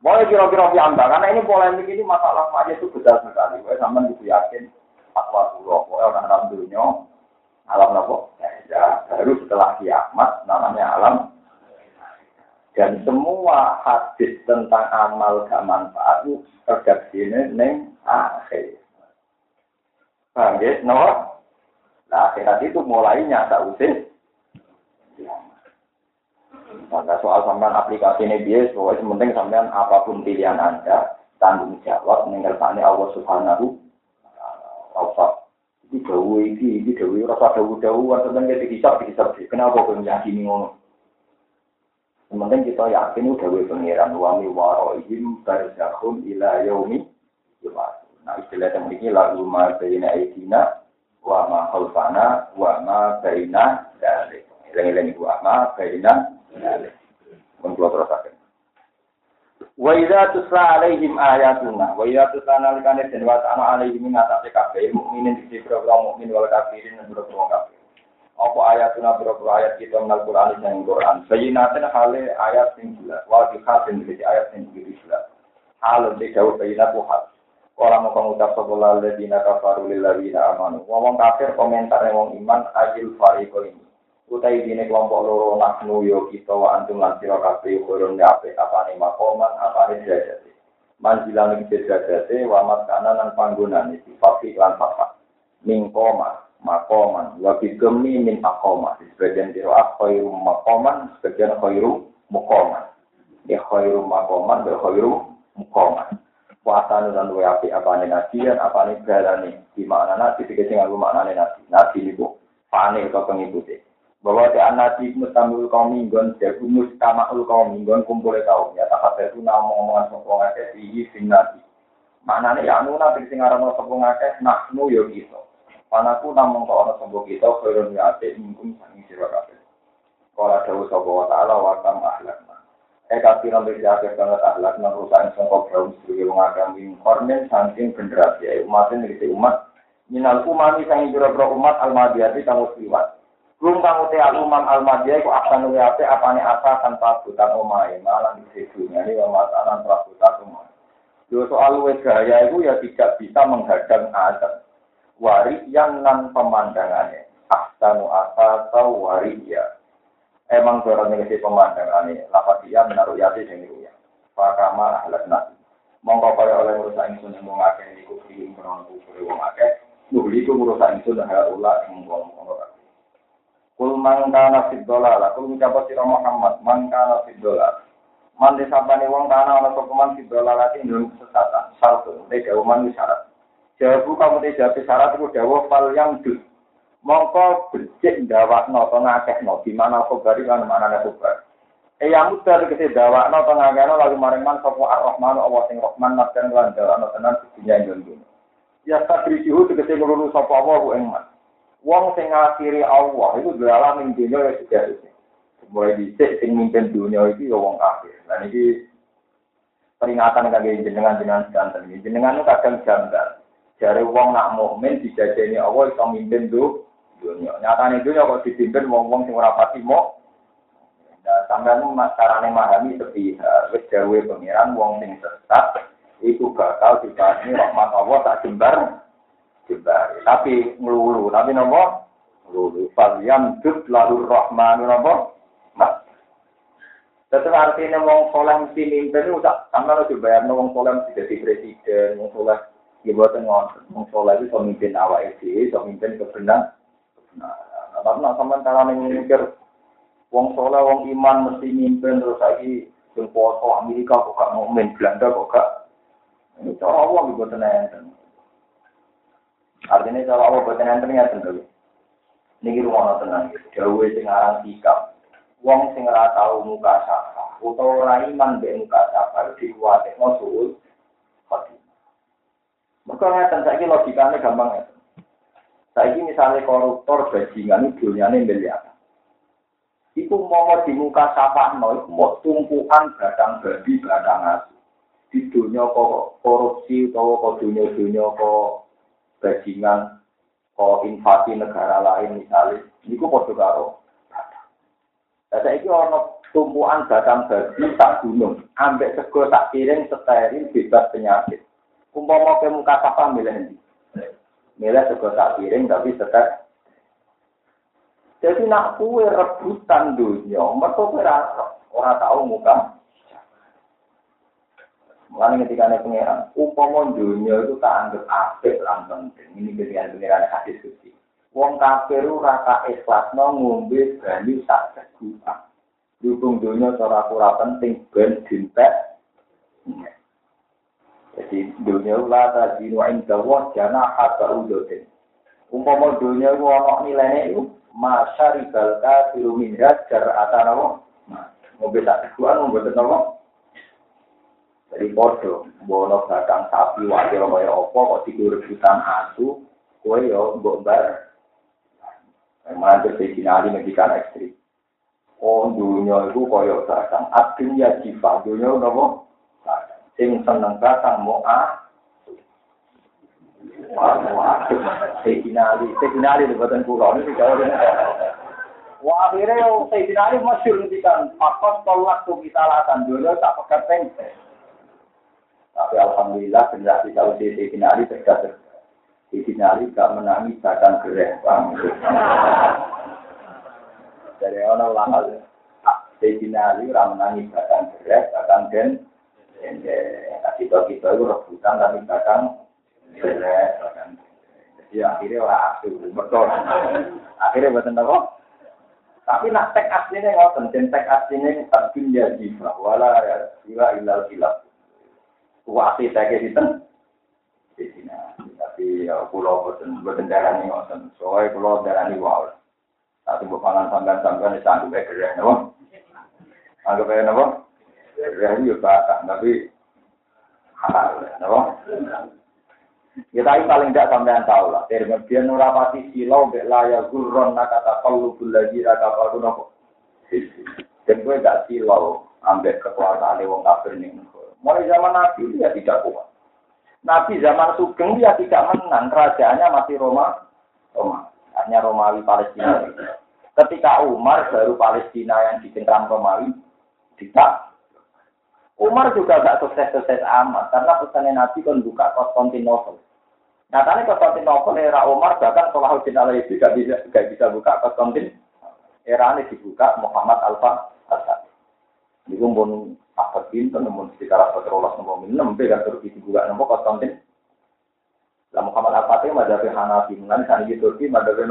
Boleh kira-kira piambak, karena ini polemik ini masalah aja itu besar sekali. Gue sama itu yakin fatwa dulu, pokoknya orang alam dunia, alam apa? Ya, baru setelah kiamat namanya alam. Dan semua hadis tentang amal gak manfaat itu ini neng akhir. Paham ya? No? Nah, akhirat itu mulai nyata usir. Maka soal sampean aplikasi ini bias, pokoknya penting sampean apa pun pilihan Anda, tanggung jawab mengertani Allah Subhanahu wa taala. Iki dawu iki, iki dawu rasa dawu-dawu tentang kita dihisab dihisab. Kenapa kau meyakini ngono? Sementing kita yakin udah we pengiran wa mi waraihim barzakhun ila yaumi. Nah istilah yang ini lagu ma baina aidina wa ma khalfana wa ma baina dalik. Eling-eling wa ma baina dalik. Mun kula. Wa tusla alaihim ayatuna wa idza tusla nalikane den wa ta'ala alaihim ngatasi kabeh mukminin di program mukmin wal kafirin program kafir. Apa ayatuna berapa ayat kita mengenal Quran dan Quran. Bayinatin hale ayat yang jelas. Wajib hasil menjadi ayat yang jelas. Hal untuk jauh bayinat wahad. Orang mau pengucap sebelah ledina kafaru lillawina amanu. Ngomong kafir komentar yang iman ajil fariko ini. Utai dini kelompok loro naknu yo kita wa antum lan sira kabeh kurun apa nih makoman apa nih derajate. Manjilan iki derajate wa maskana lan panggonane sifat lan sifat. Mingkoma makoman. Wa bigemi min akoma sebagian kira khairu makoman sebagian khairu mukoman ya khairu makoman dan khairu mukoman puasa dan dua api apa nih nasian apa nih berani di mana nasi tiga tinggal makna nih nasi nasi itu panik atau pengikuti bahwa anak di mustamul kaum minggon jadi mustamaul kaum minggon kumpul kaum. Ya tak ada itu nama omongan sopong akeh. Di sing nasi mana nih ya nuna sing aran sopong akeh nak nu yo gitu Panaku namun kau orang sembuh kita khairun yate mingkum sangi sira kabeh. Kala dawuh sapa wa ta'ala wa tam ahlakna. Eh kafiran berjaga banget ahlakna rusak ing sangka kaum suwi wong agam ing kornen saking generasi ya umat iki umat minal umami sangi pira-pira umat almadiyati kang wis liwat. Rum kang uti umam almadiyah iku akan luwe ape apane asa tanpa butan omahe malah di dunia ini wa matanan prabutan rumah. Yo soal luwe gaya itu ya tidak bisa menghadang azab wariyan nan pemandangannya. Ahsanu asasau wariya emang cara ngisi pemandangannya. Lapat dia menaruh yati sing ya. Fakama ahlat nasi. Mongko kaya oleh merusak ingsun yang mengakeh niku kiri menawan kufur wong akeh nuli ku merusak ingsun hal ula ing wong ora Kul man kana fid dolal, kul ngucap sira Muhammad, man kana fid dolal. Man disabani wong kana ana sapa man fid dolal ati ndung kesesatan. Satu, nek man syarat. Jawabu kamu tidak jawab syarat itu dawuh fal yang dus. Mongko becik ndawakno to mana kobari lan mana nek kobar. Eh yang mutar kese dawakno to ngakehno lalu maring man sapa Ar-Rahman Allah sing Rahman nadan lan dawakno tenan dunya nyono. Ya sakrihu tegese nglulu sapa Allah ku ing man. Wong sing ngakhiri Allah itu dalam dunya ya sudah mulai dicek sing mimpin dunia itu ya wong kafir. Lan iki peringatan kangge jenengan jenengan sedanten iki. Jenengan kadang janggal. Jare wong nak mukmin dijajeni Allah iso mimpin do dunia. Nyatane dunia kok dipimpin wong-wong sing ora pati mau. Nah, sampean carane memahami sepi wis dawuhe pengiran wong sing sesat iku bakal dibahas rahmat Allah tak jembar jembar. Tapi ngelulu, tapi nopo? Ngelulu. Falyam dud lalu rahmanu nopo? Mas. Tetap artinya wong soleh mesti mimpin tak sama lo dibayar wong soleh mesti jadi presiden, wong soleh Ya buatan ngotot. Wong soleh itu pemimpin awak itu, pemimpin kebenaran. Nah, tapi nak sampean cara mikir wong soleh, wong iman mesti mimpin terus lagi yang poso Amerika kok gak mukmin, Belanda kok gak. Ini cara Allah buatan enten. Artinya cara Allah buatan enten ya tentu. Niki tenang gitu. Jauh sing aran sikap. Wong sing ora tau muka sapa, utawa ora iman mbek muka sapa dikuwatekno suul khotimah. Mereka ngeten, saya logikanya gampang ya. Saya ini misalnya koruptor bajingan itu dunyanya miliar. Itu mau di muka sapa no, itu mau tumpukan badang babi, badang asu. Di dunia korupsi, atau kok dunia-dunia kok bajingan, kok invasi negara lain misalnya. Ini kok podo karo. Saya ini orang tumpuan badang babi tak gunung. Ambek sego tak kirim steril bebas penyakit. Umpama ke muka sapa milih ini. Milih juga tak piring tapi tetap. Jadi nak kue rebutan dunia, mereka ora orang tahu muka. Mulanya ketika ada pengiran, umpama dunia itu tak anggap apik lan penting. Ini ketika pengiran hadis suci. Wong kafir rata ikhlas no ngombe banyu sak. Dukung dunia cara kurang penting ben dintek. Jadi dunia la tazinu inda wa jana hatta udotin. Umpama dunia itu ana nilainya itu masyaribal kafiru minha jar'atan apa? Mobil sak teguhan mau buat apa? Jadi bodoh, bono batang sapi wakil kaya apa kok tidur rebutan asu, kue yo mbok bar. Memang terjadi nali medikan ekstrim. Oh dunia itu kaya batang, akhirnya ya jiwa dunia apa? Sing seneng batang mau ah. Wah, wah, Sayyidina Ali, Sayyidina Ali di badan pulau ini jauh Wah akhirnya yang Sayyidina Ali masyur ngendikan, apa tolak tuh kita lakukan dulu tak pekat pengse. Tapi alhamdulillah generasi tahu di Sayyidina Ali cerdas. Sayyidina Ali gak menangis bahkan gereh. Dari orang ulama Sayyidina Ali orang menangis bahkan gereh bahkan gen. Kita kita itu rebutan tapi bahkan gereh bahkan. Jadi akhirnya orang asu, betul. Akhirnya buat apa? Tapi nak tek aslinya ngoten, dan tek aslinya tabin ya jiwa, wala ya jiwa ilal hilal. Wasi tek itu di sini. Tapi ya pulau boten boten darah ini ngoten, soalnya pulau darah ini wow. Tapi bukan sampean di sanggup bekerja, nopo. Anggap aja nopo. Itu ya tapi halal. Kita ini paling tidak sampean tahu lah. Dari kemudian nurapati silau bek laya gurron nakata kalu lagi raka palu nopo. Dan gue gak silau ambek kekuasaan wong kafir nih. Mulai zaman Nabi dia tidak kuat. Nabi zaman Sugeng dia tidak menang. Kerajaannya masih Roma. Roma. Hanya Romawi Palestina. Ketika Umar baru Palestina yang dicengkram Romawi. Tidak. Umar juga gak sukses-sukses amat. Karena pesannya Nabi kan buka Konstantinopel. Nyatanya Konstantinopel era Umar bahkan Salahuddin itu tidak bisa gak bisa buka Konstantin. Era ini dibuka Muhammad Alfa Asad. Ini pun apa pintu namun sekitar apa terolas nomor enam kan terus dibuka nomor Konstantin. Lah Muhammad Al Fatih madhabi Hanafi, mengenai sana Turki madhabi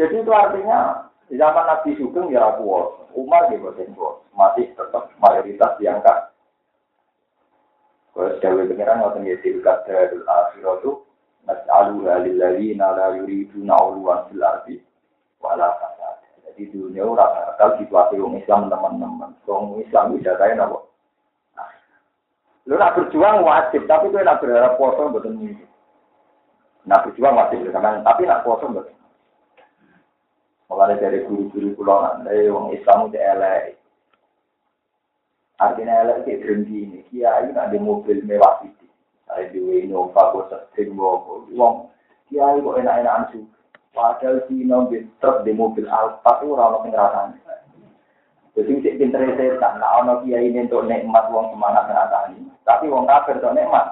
Jadi itu artinya di zaman Nabi Sugeng ya kuat, Umar di bawah masih tetap mayoritas diangkat kalau Dawe pengiran ngoten ya tilkat darul itu nas'alu halil ladina la yuriduna uluan fil ardi wala fasad. Jadi dunia ora bakal situasi wong Islam teman-teman. Wong Islam bisa kaya napa? Lu nak berjuang wajib, tapi kowe nak berharap poso mboten mungkin. Nak berjuang wajib tapi nak poso mboten. Mulai dari guru-guru pulau nanti wong Islam udah elek, Artinya elek kayak berhenti ini. Kiai nak di mobil mewah itu. Saya di Innova, gue sering bawa uang. Kiai kok enak-enakan sih. Padahal si di truk di mobil Alfa itu orang yang ngerasanya. Jadi sih pinter setan. Nah, ono kiai ini untuk nikmat uang semangat ngerasani. Tapi uang kafir untuk nikmat.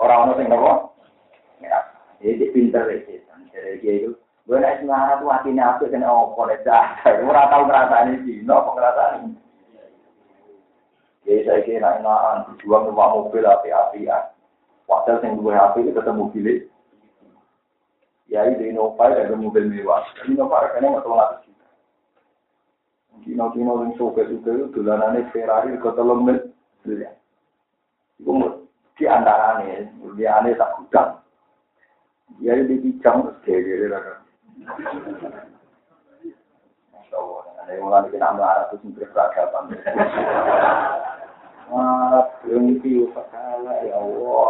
Orang orang yang ngerasa. Jadi pinter setan. Jadi kiai itu. Gue naik semangat tuh hatinya apa kan oh boleh dah. Gue tahu ngerasani sih. No, ngerasani. Jadi saya kira enakan berjuang rumah mobil api-apian. Padahal yang dua api itu tetap mobil. Ya itu Innova dan mobil mewah. Innova harganya nggak tahu ngatur kita. Kino-kino yang suka-suka itu dolanannya Ferrari ke telung miliar. Itu di antaranya, di aneh tak gudang. Ya itu terus gede-gede lah. Masya Allah, ada yang mulai kita melarat itu sendiri peradaban. Malah berhenti segala ya Allah.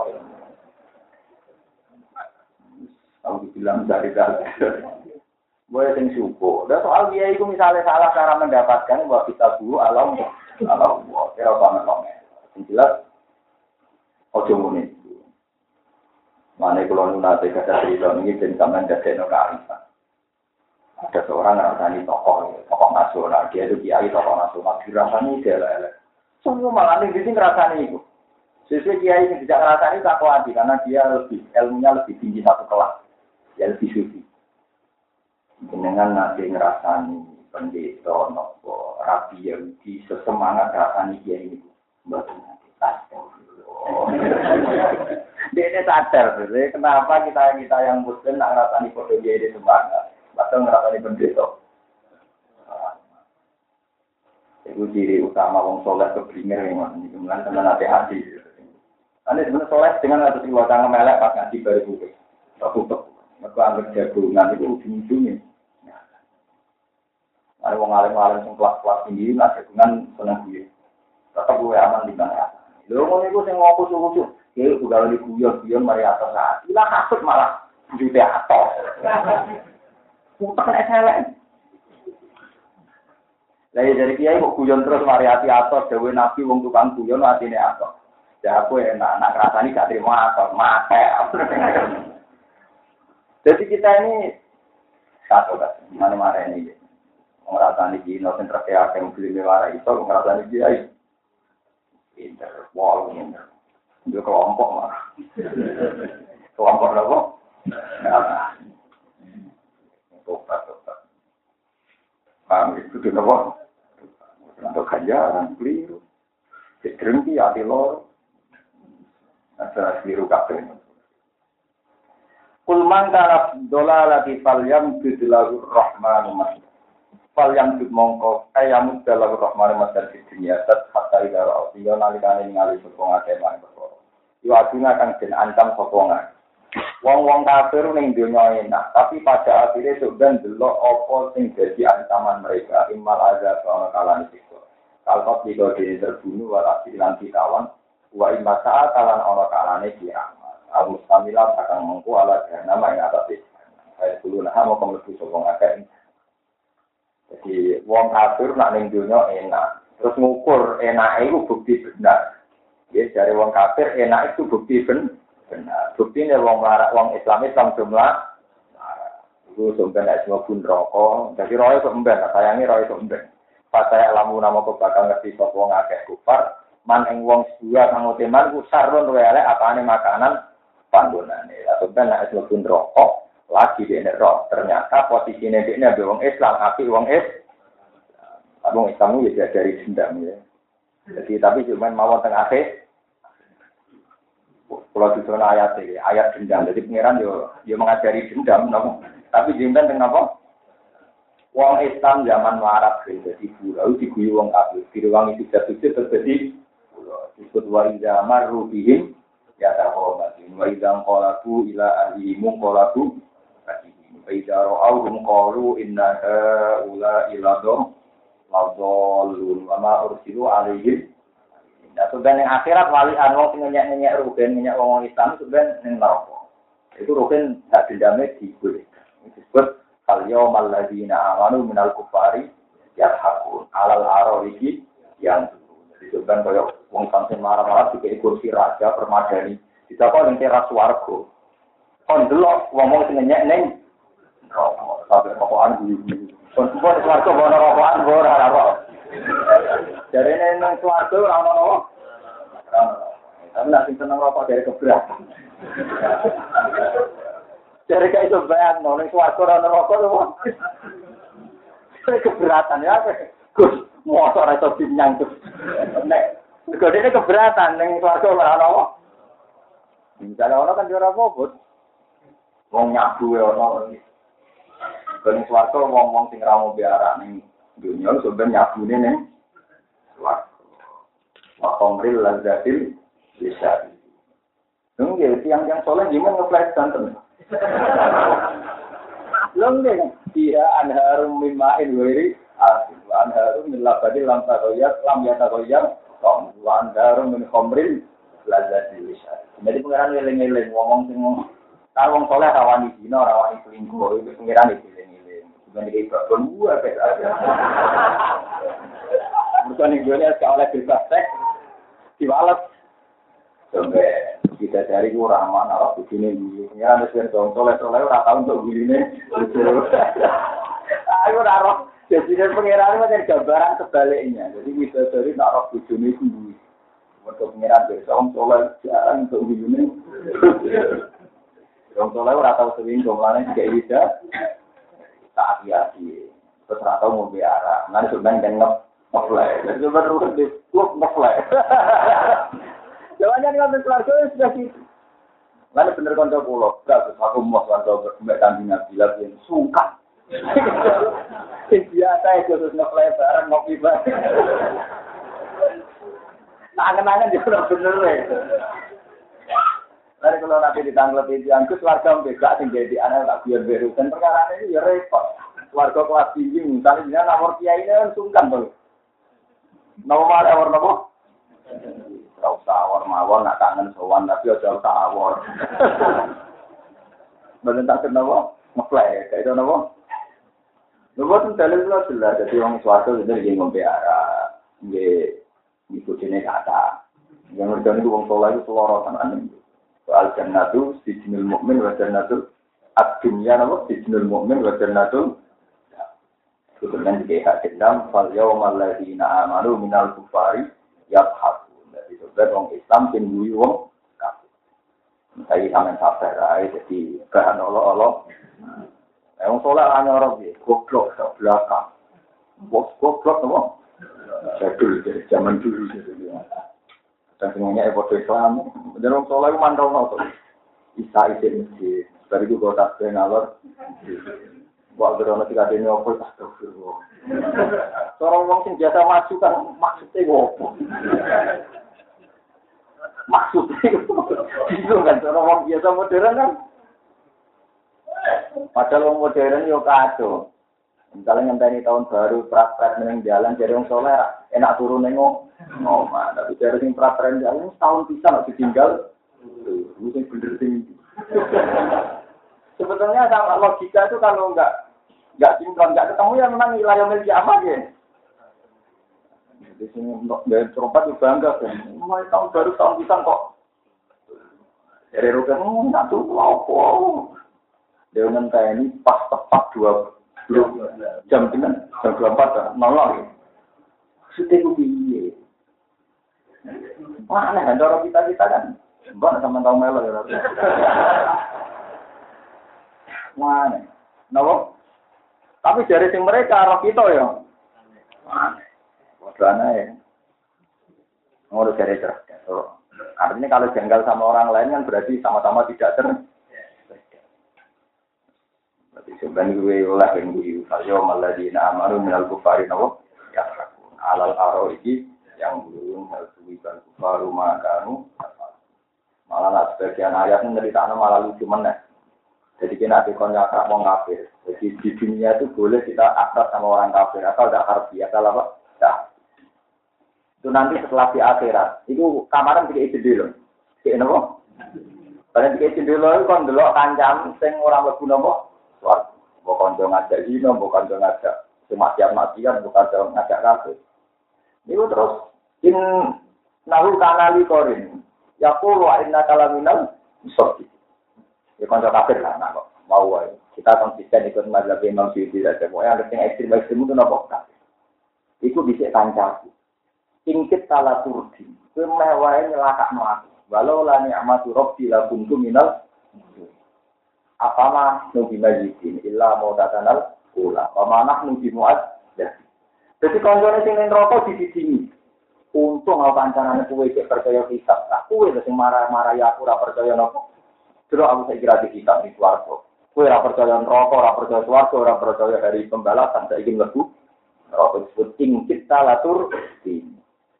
Aku bilang dari dari. Boleh sing syukur. Dan soal dia itu misalnya salah cara mendapatkan bahwa kita dulu alam alam Allah. Kira banget dong. Yang jelas, ojo muni. Mana kalau nunate kata cerita ini dan sampean jadi kearifan. Ada seorang rasanya tokoh, tokoh nasional. Dia itu kiai tokoh nasional. Dirasani dia lah. Semua malah nih di sini ngerasani itu. Sesuai kiai ini tidak ngerasani tak hati karena dia lebih ilmunya lebih tinggi satu kelas, dia lebih suci. Dengan nanti ngerasani pendeta, nopo, rapi di sesemangat ngerasani kiai ini. Nanti Dia ini sadar, kenapa kita kita yang muslim nak ngerasani kode dia ini semangat, atau ngerasani pendeta. Itu ciri utama wong soleh keblinger memang. Kemudian teman hati-hati. Ini sebenarnya soleh dengan ada dua tangan melek pas ngaji baru buku. Tutup. Mereka anggap jagungan itu ujung-ujungnya. Ada wong alim-alim sing kelas-kelas tinggi, nah dengan seneng gue. Tetap gue aman di mana. Lho ngono iku sing ngopo susu. Ya udah lagi guyon-guyon mari atas saat. Ilah kasut malah jute atos. Utek nek elek. Lah ya dari kiai kok guyon terus mari ati atos dewe nabi wong tukang guyon atine atos. Ya aku enak, nak rasani gak terima atos, mate. Jadi kita ini satu kan, mana-mana ini? Ngrasani ki no sentra ke ake mobil mewara itu ngrasani ki ai pinter wall pinter. Itu kelompok mah kelompok apa tobat tobat. Paham itu tuh apa? Untuk ganjaran keliru. Drengki hati lor, ada keliru. Kulman kana dolalati falyam bidlahu rahmanu masih fal yang dud mongko masal di dunia. Tat hatta ida ra'u. Yo nalikane ningali sapa ngake lan perkara yo aduna ancam sapa Wong-wong kafir ning donya enak, tapi pada akhirnya sebenarnya delok apa sing dadi ancaman mereka imal azab ana kalane siksa. Kalau tidak diri terbunuh walasi lan ditawan, wa imma saat kalan ana kalane kiamat. Abu Samila akan mengku ala nama yang atas. Saya dulu nah mau kemlebu sopong akeh jadi wong kafir nak ning dunya enak. Terus ngukur enak itu bukti benar. Ya dari wong kafir enak itu bukti ben benar. Bukti ini wong larak wong Islam Islam jumlah itu sebenarnya semua pun rokok. Jadi roy itu emben, sayangi roy itu emben. Pas saya lamu nama kok bakal ngerti sop wong akeh kufar. Man eng wong sedua kang teman ku sarun apa apane makanan panggonane. Lah sebenarnya semua pun rokok lagi di roh. Ternyata posisinya ini ada wong Islam, api wong is. Wong Islam itu ya dari dendam ya. Jadi tapi cuma mau tengah akhir. Kalau di zona ayat ini, ayat dendam. Jadi pengiran yo yo mengajari dendam, nopo. Tapi dendam dengan apa? Wong Islam zaman Arab jadi pulau diguyu wong kafir. Di ruang itu jatuh terjadi pulau. Disebut waridah marubihim ya tahobatin. Waridah kolabu ila ahlimu kolabu Faida ro'auhum qalu inna ha'ula iladom ladolun wa ma ursilu alaihim. Nah, sebenarnya yang akhirat wali anu sing ngenyek-ngenyek rugen ngenyek wong Islam sebenarnya ning neraka. Itu rugen tak dendame diboleh. Disebut kal yaumal ladzina amanu minal kufari yadhakun alal aroriki yang jadi sebenarnya wong sampeyan marah-marah dikei kursi raja permadani. Ditakon ning teras swarga. Kon delok wong-wong sing ngenyek ning rokok, rokokan. Pun semua bawa rokokan, bawa rokok. Ini nang suarga orang orang Tapi nanti seneng rokok dari keberatan. Dari kayak itu bayang, nong suarga orang rokok tuh. Dari keberatan ya, Gus, motor itu binyang tuh. Nek, ini keberatan, neng suarga orang orang. Misalnya orang kan dia orang bobot. Wong nyabu ya orang. Kening swarga wong-wong sing ra mau biara ning dunya sebenarnya nyabune ning swarga. Wa qamril lazzatil lisan. Nggih, tiang-tiang soleh gimana ngeflash santen. Lengge, dia anharum mimain wiri asin. Wa anharum min labadi lam takoyat, lam yatakoyat. Wa anharum min khomril lazzatil lisan. Jadi pengeran ngeling-ngeling, ngomong sing kalau wong soleh rawani dino, rawani selingkuh, itu pengiran itu Bukan di babon gua pes aja. Bukan yang dunia oleh bebas seks, diwalet. Sampai kita cari kurang mana lah begini Ya, ada sih dong soleh soleh orang tahu untuk begini. Aku naruh. Jadi dari pengiran itu dari gambaran sebaliknya. Jadi kita dari naruh bujuni sendiri. Untuk pengiran besok soleh jarang untuk. Orang soleh orang tahu sering jumlahnya juga bisa tak hati-hati. Terus rata mau biara. Nanti sebenarnya yang ngep ngeflay. Jadi sebenarnya rugen di klub ngeflay. Jawabannya ngambil keluarga sudah gitu. Lalu bener konco pulau, berarti aku mau konco mbak tandingan bilang yang suka. Sing biasa itu terus ngeflay bareng ngopi bareng. Tangan-tangan juga bener ya. Lalu kalau nanti ditangglep itu yang keluarga mbak sing jadi anak tak biar beru dan perkara ini ya repot. warga kelas tinggi, misalnya dia nomor kiai ini kan sungkan tuh. Nomor awar nopo? Gak usah awar mawar, nak kangen sowan, tapi aja usah awar. Bener tak kenapa? Ngeplay, kayak itu nopo? Nopo tuh dalil itu jelas, jadi orang suatu itu dia ngombe arah, dia ngikutin kata. Yang ngerjain itu orang soleh itu selorotan aneh. al jannatu sijinul mukmin wa jannatu at dunya nama sijinul mukmin wa jannatu Kemudian juga hak dendam, fal yawma alladhina amanu minal kufari yabhaku. Jadi sebenarnya orang Islam yang dulu orang kaku. Saya sampai sabar, jadi bahan Allah-Allah. Yang sholat hanya orang ini, goblok ke belakang. Bos goblok apa? Saya dulu, dari zaman dulu. Dan semuanya ekor Islam. Dan orang soleh mantau nonton. Isa isi masjid. Dari itu gue tak ngalor. Wah, berono tiga dini opo, astagfirullah. Seorang wong sing biasa maju kan maksudnya opo. Maksudnya bingung kan, seorang wong biasa modern kan. Padahal wong modern yo kacau. Misalnya ngenteni tahun baru praktek neng jalan jadi wong soleh enak turun nengok. Ngomong tapi dari sing praktek jalan setahun bisa nggak ditinggal? Lu sing bener sing sebetulnya sama logika itu kalau nggak nggak sinkron nggak ketemu ya memang wilayah milik apa ya. Di sini dari serempat juga bangga kan mulai tahun baru tahun bisa kok. Dari rukun hmm, nggak tuh apa? Dia ini pas tepat dua jam dengan jam dua empat nol lagi sudah gue piye? Mana kan kita kita kan? Mbak sama tahu melo ya mana nopo tapi dari sing mereka roh kita ya? Mana Waduh ya. Ngurus dari cerdas artinya kalau jengkel sama orang lain kan berarti sama-sama tidak ter sebenarnya gue oleh yang gue saja malah di amaru minal kufari nawo ya alal aro iki yang belum hal suwiban kufaru makanu malah nak sebagian ayat ini cerita malah lucu mana jadi kita di konyak mau kafir jadi di dunia itu boleh kita akrab sama orang kafir. Asal tidak harfi asal apa? Tidak itu nanti setelah di akhirat. Itu kamaran tidak isi dulu. Kayak nopo karena tidak isi dulu kan dulu kancam sing orang lebu nopo suatu. Bukan dong ngajak zina, bukan dong ngajak kematian-matian, bukan dong ngajak kafir. Itu terus in nahu kanali korin. Ya kulo inna kalaminal misoki. Ya konco kafir lah, nah kok mau wae. Kita konsisten ikut mazhab Imam Syuuti saja. Pokoknya ada yang ekstrim ekstrim itu nopo kafir. Iku bisa kancaku. Ingkit tala turdi. Kemewahe nyelakak aku. Walau la ni'matu rabbi la kuntu minal Apama nubi majidin illa mau datanal pula. Pamanah nubi muat. Jadi konjone sing rokok di sini. Untung aku kancanane kuwe cek percaya kitab. Nah, kuwe sing marah-marah ya aku percaya nopo. Terus aku saya kira di kitab di swarga. Kuwe ora percaya rokok, ora percaya percaya hari pembalasan saya ingin lebu. Rokok disebut ing kita latur di.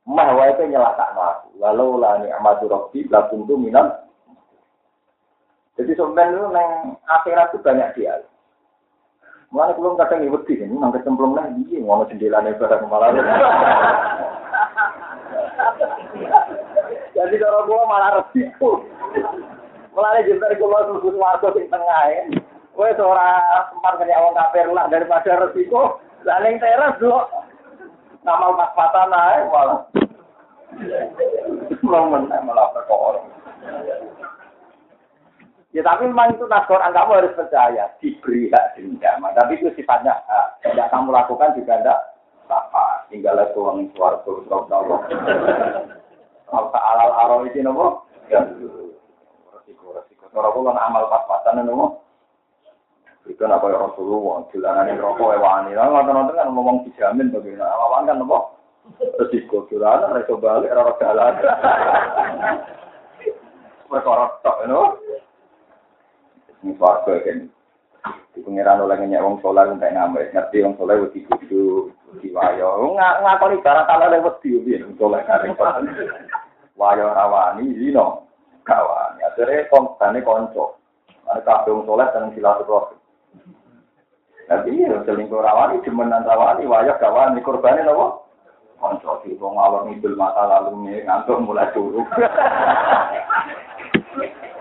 Mah wae nyelakakno aku. Walau la ni'matu rabbi la kuntu minal jadi sebenarnya itu neng akhirat itu banyak dia. Mulai belum kadang ibu di sini, nang kecemplung lah, iya ngono jendela nih barang malah. Jadi kalau gua malah resiko. Mulai jember gua susun warga di tengah ya. Gue seorang sempat kena awang kafir lah daripada resiko. Laling teras dulu. Nama pas patah naik malah. Belum menang malah perkara. Ya tapi memang itu nas Quran kamu harus percaya diberi hak dendam. Tapi itu sifatnya hak. Tidak kamu lakukan juga tidak apa. Tinggal itu orang suara terus tahu Apa alal aro itu nopo? Ya resiko resiko. Kalau aku amal pas-pasan nopo. Itu apa ya Rasulullah, jalanan rokok ewani. Lalu nonton-nonton kan ngomong dijamin bagaimana. Awalan kan nopo? Resiko jalanan, resiko balik, rara jalan. Perkara tok, nopo? Ini suarga kan. Di pengiran oleh ngeyak wong soleh untuk ngambil. Ngerti wong soleh wedi kudu, wedi wayo. Ngakoni barang kalau ada wedi, wong soleh kari. Wayo rawani, zino. Kawani. Akhirnya konstani konco. Ada kabeh wong soleh dan silaturahmi. Tapi ya selingkuh rawani, demenan rawani, wayah kawan, ini korbannya apa? Konco di wong awal ngidul masa lalu ngantuk mulai turun.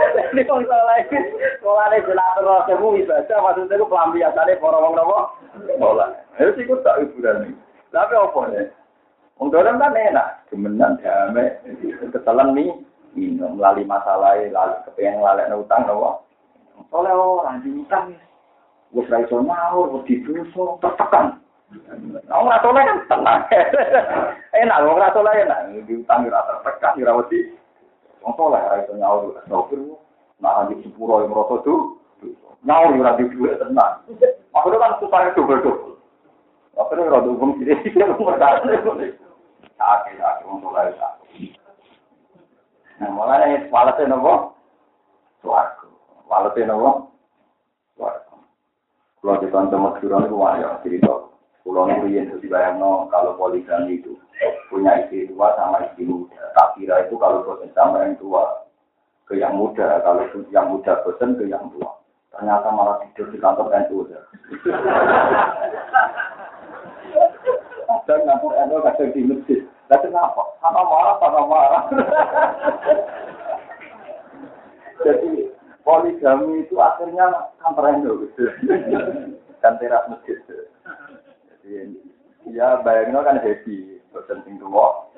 Ini ini, sekolah ini jelatur rasemu ibadah, maksudnya itu pelampiasannya para wong nopo? Sekolah. Itu sih tak hiburan. Tapi apa nih? Wong dalam kan enak, demenan damai, ketelan nih, minum melalui masalah, lalu kepengen lalek utang nopo. Oleh orang di utang, gue serai so nyaur, gue didoso, tertekan. Nah, nggak soleh kan tenang. enak, wong soleh enak. Di utang ora tertekan, ora wedi. Wong soleh ora iso nyaur, sopir. Nah, di sepuro yang merasa tuh, nyaur ora. Akhirnya kan supaya double-double. Akhirnya ora dukung sini, dia merasa. Sakit, sakit, wong soleh sakit. Nah, mulanya walase nopo? Suaraku. Walase nopo? Suaraku. Kalau di kantor Madura itu wajah cerita Pulau Nurian itu kalau poligami itu punya istri tua sama istri muda. Tak kira itu kalau bosan sama yang tua ke yang muda, kalau yang muda bosan ke yang tua. Ternyata malah tidur di kantor NU. Dan kantor NU kadang di masjid. Lah kenapa? Sama marah, sama marah. Jadi poligami itu akhirnya kantor NU. Dan teras masjid. Ya, bayangin kan happy, bosan sing tua.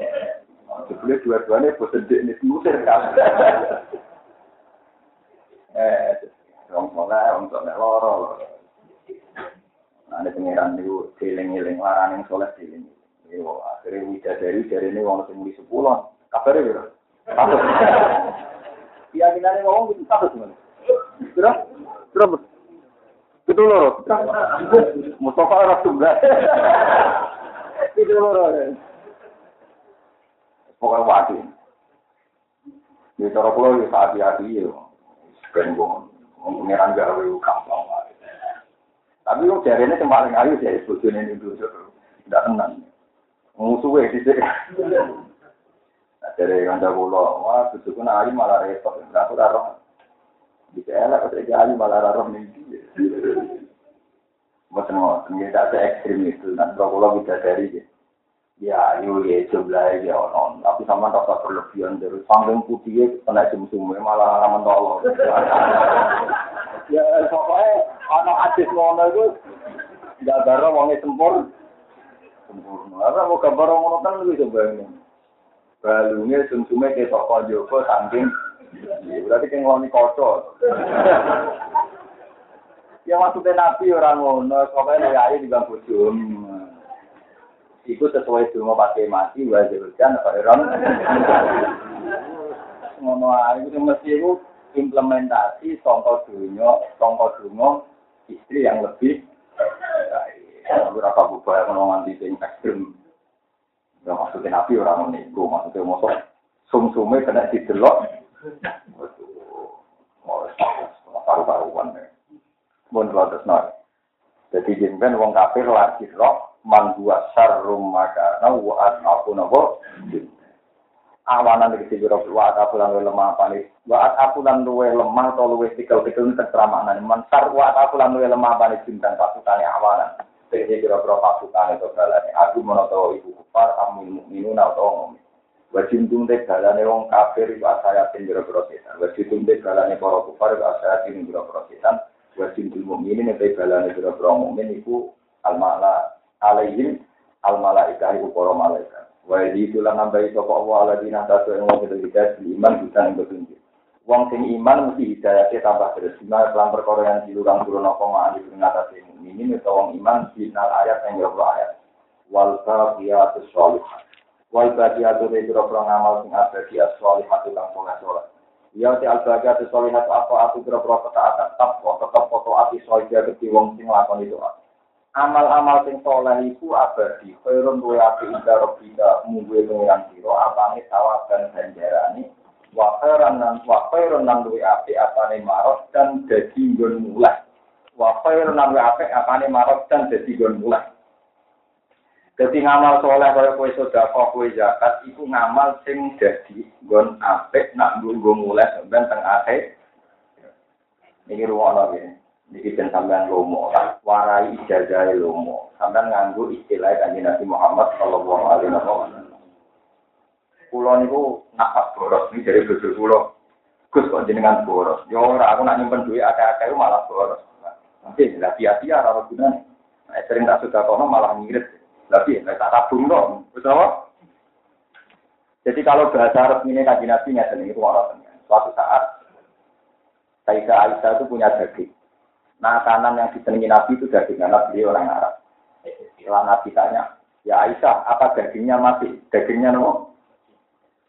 Sebelum dua-duanya bosan di ini musir kan. Eh, orang soleh, orang soleh loro. Nah, pengiran itu, larang yang soleh. Yo, akhirnya widadari dari ini orang semuli sepuluh. Kabar ya, Satu. Keyakinannya ngomong itu satu sebenarnya. Berapa? Berapa? Itu loro. Mustafa ora Pokoknya wadih. Ini cara pula ya saat hati ya. Sebenarnya mengira enggak ada yang wae. Tapi yang jarene ini cuma yang ayu sih, sebetulnya ini dulu. Tidak tenang. Musuh ya sih. Jadi yang ada pula, wah sebetulnya ayu malah repot. Tidak ada orang. Bisa elak, ketika ayu malah ora rarang mimpi. Maksudnya, ini tidak se-ekstrim itu. Nanti kalau kita jari sih. Ya ayu ya jumlah ya ono. Tapi sama rasa berlebihan dari sanggung putih kena sum-sum malah mentolo. ya pokoknya anak adis ngono itu nggak baru wongnya sempur. Sempurna. Apa mau gambar ngono kan lebih coba ini. Balungnya sum-sumnya kayak toko Joko saking berarti kayak ngeloni kocok. Ya maksudnya Nabi orang ngono, pokoknya lu ayu di bangku Iku sesuai dulu pakai mati, wajib hujan, apa orang. Ngono ayu itu mesti itu implementasi contoh dunia, contoh dunia istri yang lebih baik. Berapa bubaya ngono nganti sing ekstrim. Ya maksudnya Nabi orang ngono maksudnya mau sum-sume kena didelok. Paru-paruan ya. Mun terus. Jadi jemben wong kafir lagi roh man gua sarrum maka na wa aku nabo. Awanan iki sing wa aku lan lemah apa nih? Wa aku lan luwe lemah atau luwe tikel-tikel terserah maknane. Man sar wa aku lan luwe lemah apa nih bintang pasutane awanan. Jadi kira-kira pasukan itu balane. Aku menawa ibu kufar amin mukminun atau mukmin. Wajib tumte balane wong kafir iku asaya pindro-pindro setan. Wajib tumte balane para kufar iku asaya pindro-pindro setan wajib mukminin yang baik balane biro biro mukmin iku al mala alaihim al malaika iku para malaikat. Wa itu lan nambahi sapa Allah ala dina satu yang wong di iman bisa yang petunjuk. Wong sing iman mesti hidayahnya tambah terus. Nah, dalam perkara yang dilurang turun apa ma'ali pengatasi mukminin itu wong iman final ayat yang jauh ayat. Wal baqiyatu sholihah. Wal baqiyatu biro biro ngamal sing abadi as-sholihah kang soleh Ya ti al-baga te solihat apa aku kira-kira ketaatan tetap kok tetap foto ati soja keti wong sing lakon itu. Amal-amal sing soleh iku abadi. Khairun duwe api inda robbika mungguwe pengiran sira apane sawab dan ganjarane. Wa khairan nan wa khairun nan duwe api apane marot dan dadi nggon mulai. Wa khairun nan api apane marot dan dadi nggon mulai. Jadi ngamal soleh kaya kue sodako, kue zakat, itu ngamal sing jadi gon apik nak gue mulai sampean teng akhir. Ini ruang lagi. Niki dan sampean lomo, warai ijazah lomo. Sampean nganggo istilah kanjeng Nabi Muhammad Shallallahu Alaihi Wasallam. Kulo niku nafas boros, ini dari bojo kulo. Gus kok jenengan boros. Yo ya ora aku nak nyimpen duit akeh-akeh malah boros. Nanti lah sia-sia ora gunane. Nah, sering tak sudah kono malah ngirit. Tapi nek tak tabung dong. Wis Jadi kalau bahasa resminya kaji nabi ngeten itu orang Suatu saat Sayyidah Aisyah itu punya daging. Nah, kanan yang disenangi Nabi itu daging karena beliau orang Arab. Setelah Nabi tanya, ya Aisyah, apa dagingnya mati? Dagingnya no?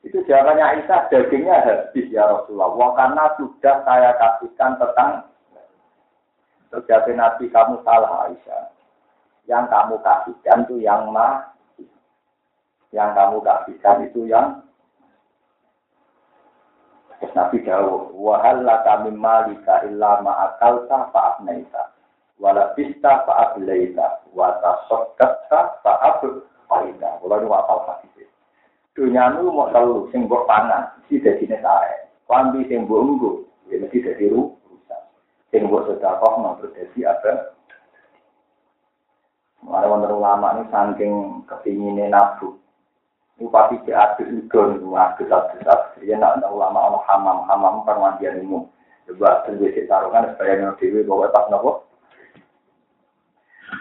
Itu jawabannya Aisyah, dagingnya habis ya Rasulullah. Karena sudah saya kasihkan tentang terjadi Nabi kamu salah Aisyah. Yang kamu kasihkan itu yang mati. Yang kamu kasihkan itu yang Terus Nabi laka min malika illa ma'akalta fa'abnaita. Wala bista fa'ablaita. Wata sodatta fa'ablaita. Kalau ini wapal hadis. Dunia nu mau telu, sing mbok pangan, si dadi nesae. Klambi sing mbok unggu, ya mesti dadi rusak. Sing mbok sedekah mau dadi apa? Mari wonten ulama ini saking kepinginnya nafsu. Bupati itu adus adus adus. Ya nak ulama ono hamam hamam permandian umum. Coba tunggu si tarungan supaya nol dewi bawa pas nopo.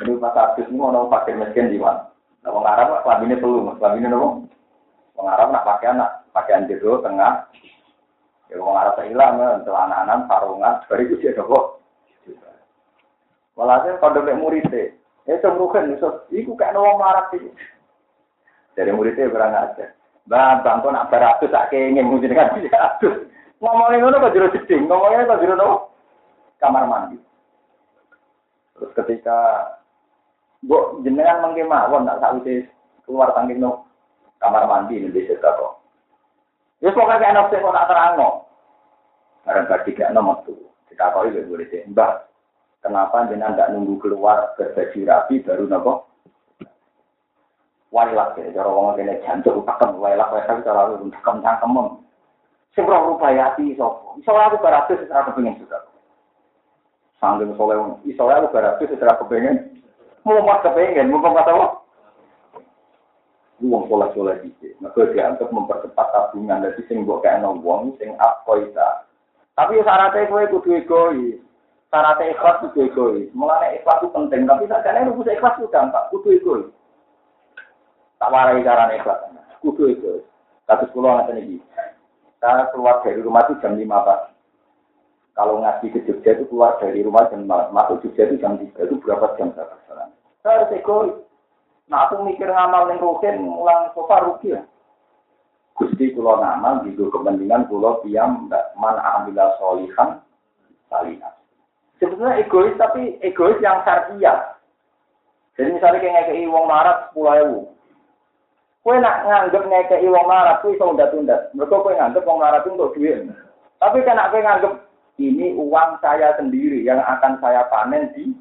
Ini pas adus ini ono pakai mesin di mana? Nah, wong Arab kelambine perlu, kelambine nopo? Wong Arab nak pakai anak pakaian jero tengah. Ya wong Arab hilang, celana-anan, sarungan, baru itu dia nopo. Walhasil kalau murid muridnya, ya itu kayak wong Arab sih. Dari muridnya kurang aja. Bang, bang, kok nak beratus tak kengin mungkin kan beratus. Ngomongin ngono kok jero jeding, ngomongin kok jero? Kamar mandi. Terus ketika Bu jenengan mengke mawon tak sakwise keluar tangking no kamar mandi ini desa kok. Ya pokoknya kayak nafsu kok tak terangno. Barang gak tiga nomor tuh. Kita kau itu boleh Mbak, kenapa jenengan tidak nunggu keluar berbaju rapi baru nopo wailak ya cara wong kene jantuk tekem wailak wailak cara lu tekem cangkemem sing roh rupayati sapa iso aku baratus secara kepengin juga. Sanggeng soleh iso aku baratus kepengin mau mas kepengin mau pas apa wong soleh soleh dike maka dianggap mempercepat tabungan. Dari sing mbok kayak wong sing akoita tapi syaratnya kowe kudu egois syaratnya ikhlas kudu egois mulane ikhlas itu penting. Tapi sakjane lu kudu ikhlas itu gampang. Kudu egois Tak warai cara ikhlas. Kudu itu. Satu sekolah nggak ini. Saya keluar dari rumah itu jam lima pagi. Kalau ngaji ke Jogja itu keluar dari rumah jam masuk Jogja itu jam tiga itu berapa jam saya perjalanan. Saya harus egois. Nah aku mikir ngamal yang rugen, ulang sofa rugi ya. Gusti kulo ngamal gitu kepentingan kulo diam man amila solihan salihah. Sebetulnya egois tapi egois yang syariah. Jadi misalnya kayak ngekei wong marat sepuluh ewu, Kue nak nganggep ngekei wong larat, kue iso undat-undat. Mereka kue nganggep wong larat untuk duit. Tapi kan kue nganggep ini uang saya sendiri yang akan saya panen di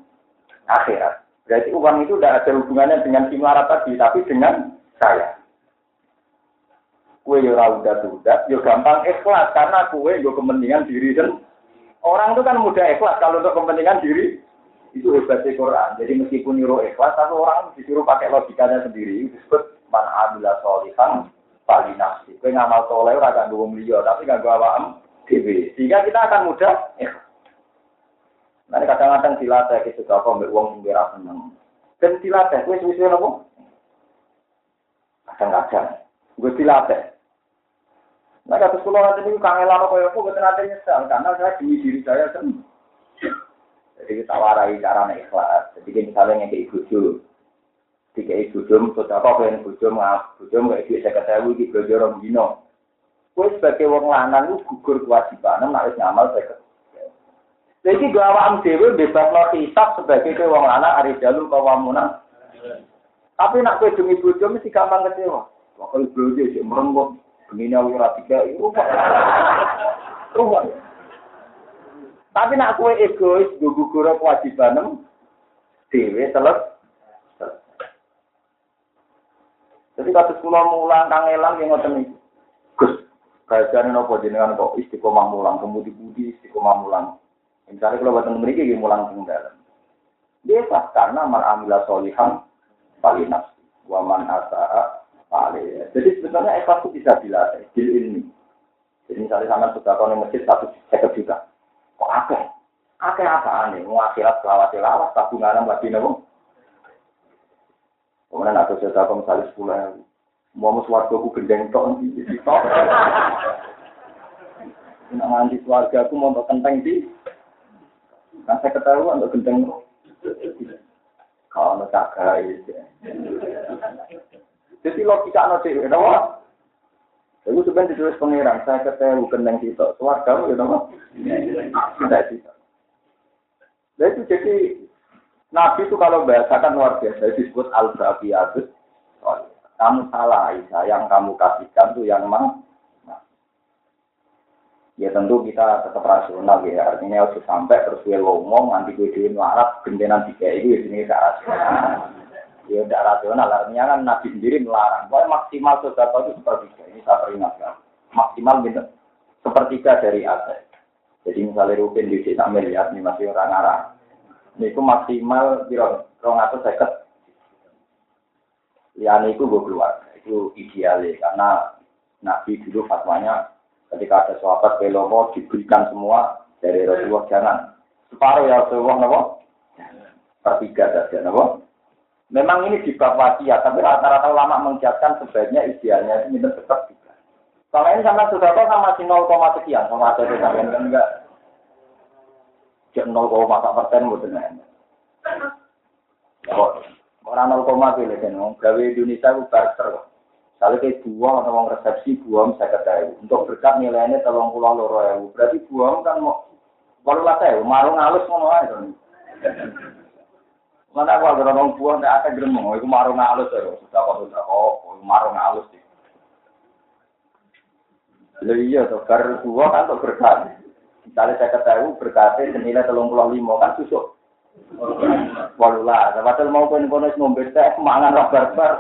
akhirat. Berarti uang itu tidak ada hubungannya dengan si melarat tadi, tapi dengan saya. Kue yo udah udah, yo gampang ikhlas karena kue yo kepentingan diri dan orang itu kan mudah ikhlas kalau untuk kepentingan diri itu hebatnya Quran. Jadi meskipun nyuruh ikhlas, tapi orang disuruh pakai logikanya sendiri disebut man amila solihan pali nafsi. Kowe ngamal soleh ora gak nggo liya, tapi gak nggo awakmu dhewe. Sehingga kita akan mudah. Nah, kadang-kadang dilatih ke sudah kok mbek wong sing ora seneng. Dan dilatih kowe suwe-suwe nopo? Kadang-kadang gue dilatih. Nah, kata sekolah nanti ini kangelan kaya aku, gue nanti nyesal, karena saya demi diri saya sendiri. Jadi kita warai cara ikhlas. Jadi misalnya yang kayak ibu tiga ibu jom, sudah apa yang ibu jom, ibu jom kayak dia saya ketahui di belajar orang dino. Kue sebagai wong lanang lu gugur kewajiban, harus ngamal saya Jadi gak awam dewi bebas lo hisap sebagai kue wong lanang hari jalur kawamunan. Tapi nak kue demi ibu jom mesti gampang kecewa. Wakil belajar sih merenggut, begini aku tiga itu. Rumah. Tapi nak kue egois, gugur kewajiban, dewi selesai. Jadi kasus kula mulang kangelan yang ngoten iki. Gus, kajian nopo jenengan kok istiqomah mulang, kemudi-budi istiqomah mulang. Misalnya kalau buatan mereka dia mulang teng dalam. Dia karena man amila solihan paling nafsi. Waman asa'a paling. Jadi sebenarnya ikhlas itu bisa dilatih. Bil ini. Jadi misalnya sama sudah kau masjid satu seket juta. Kok akeh? Akeh apa nih? Mau akhirat selawat selawat tabungan lagi nabo. Kemudian aku sudah kau misalnya sepuluh ribu. Mau suarga aku gendeng tok di tok. Nak nganti keluarga aku mau kenteng di. Kan saya ketahuan untuk gendeng. Kalau tak itu. Jadi logika cewek, kenapa? Itu sebenarnya ditulis pengiran, saya ketahui gendeng kita. Keluarga itu kenapa? Tidak bisa. Nah itu jadi Nabi itu kalau bahasakan luar biasa disebut al-baqiyatut. Kamu salah Aisyah, yang kamu kasihkan tuh yang mang. Ya tentu kita tetap rasional ya, artinya harus sampai terus gue ngomong nanti gue duit larat gendenan tiga itu ya sini gak rasional. Ya tidak rasional, artinya kan Nabi sendiri melarang. Pokoknya maksimal sesuatu itu sepertiga, ini saya peringatkan. Maksimal gitu, sepertiga dari aset. Jadi misalnya Rupin di sini miliar, ini masih orang arah. Ini itu maksimal, kira rong atau seket. Liane itu gue keluar, itu idealnya karena Nabi dulu fatwanya ketika ada sahabat pelopo diberikan semua dari Rasulullah jangan separuh ya Rasulullah nopo pertiga saja nopo memang ini di bab wasiat tapi rata-rata ulama mengiakan sebaiknya idealnya ini tetap juga kalau ini sama sudah sama si 0, sekian sama ada sampai enggak cek 0, persen betul Orang 0, pilih kan, gawe Indonesia itu barter. Kalau kayak buang atau mau resepsi buang saya ketahui. Untuk berkat nilainya tolong pulang loro ya. Berarti buang kan mau baru lah saya, marung halus ngono aja. Mana aku agar orang buang tidak akan gremeng, itu marung halus ya. Sudah apa sudah oh, marung halus sih. Lalu iya tuh, bar buang kan untuk berkat. Misalnya saya ketahui berkatnya senilai tolong pulang lima kan susuk. Walau lah, padahal mau pun kono ngombe teh mangan barbar.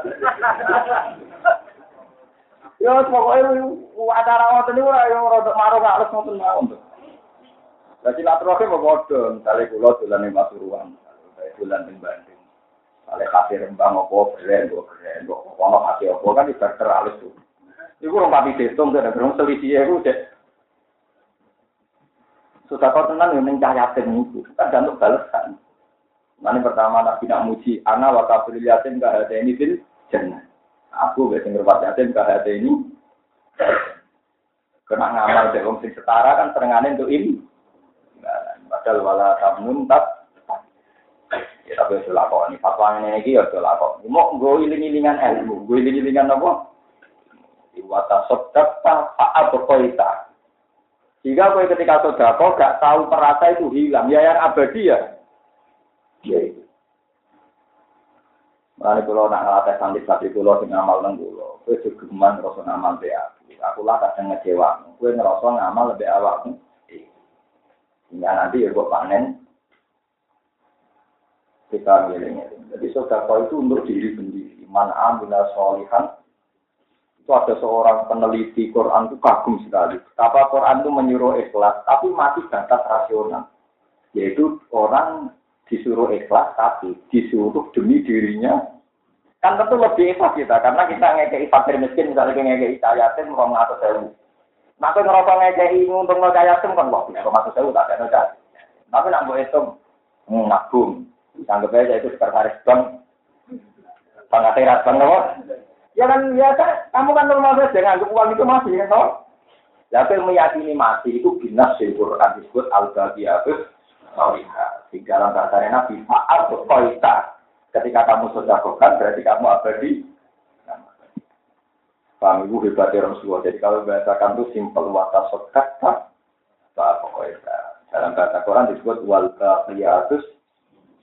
Ya pokoknya acara ngoten niku ora yo rada marung halus ngoten mawon. Lah silaturahmi kok padha, misale kula dolan ning Pasuruan, saya dolan Bandung. Kale kasih rembang opo keren kok keren ono hati opo kan ibarat halus tuh. Iku rong pati destung dan gerung selisih iku cek. Sudah kau tenan yang mencari itu, kan untuk balasan. Nanti pertama Nabi nak muji, ana wa kafir yatim gak ada ini jannah. Aku gak sing ngerpat yatim hati ini. Kena ngamal dari sing setara kan serengannya untuk ini. Padahal wala tamun tak. Ya tapi itu lakon. Fatwa ini lagi ya itu lakon. Mau gue iling-ilingan ilmu. Gue iling-ilingan apa? Iwata sodakta fa'al berkoita. Jika gue ketika sodako gak tahu perasa itu hilang. Ya yang abadi ya. Ya itu. Mulane kula nak ngelatih santri santri kula sing ngamal nang kula, kowe gegeman ngrasa ngamal be aku. Aku lah kadang ngecewa. Kowe ngerasa ngamal lebih awakmu. Hingga nanti ya kok panen kita milihnya. Jadi sodako itu untuk diri sendiri. Man amila solihan itu ada seorang peneliti Quran itu kagum sekali. Apa Quran itu menyuruh ikhlas, tapi masih batas rasional. Yaitu orang disuruh ikhlas tapi disuruh demi dirinya. Kan tentu lebih ikhlas kita karena kita ngekei fakir miskin misalnya ngekei yatim rong atau sewu? Nah ngerokok ngekei untung yatim kan wah bisa masuk sewu tak ada tapi nak buat itu ngagum anggap aja itu sekretaris bank. Pengaterat bank apa ya kan ya kan kamu kan normal saja nganggap uang itu masih kan toh tapi meyakini masih itu binas di Quran disebut al-Baqiyah Salihah. Di dalam bahasa Nabi, Fa'al koita. Ketika kamu sedekahkan, berarti kamu abadi. Paham ibu hebatnya Rasulullah. Jadi kalau bahasakan itu simpel wata sodaka, Fa'al koita. Dalam bahasa Quran disebut wal baqiyatus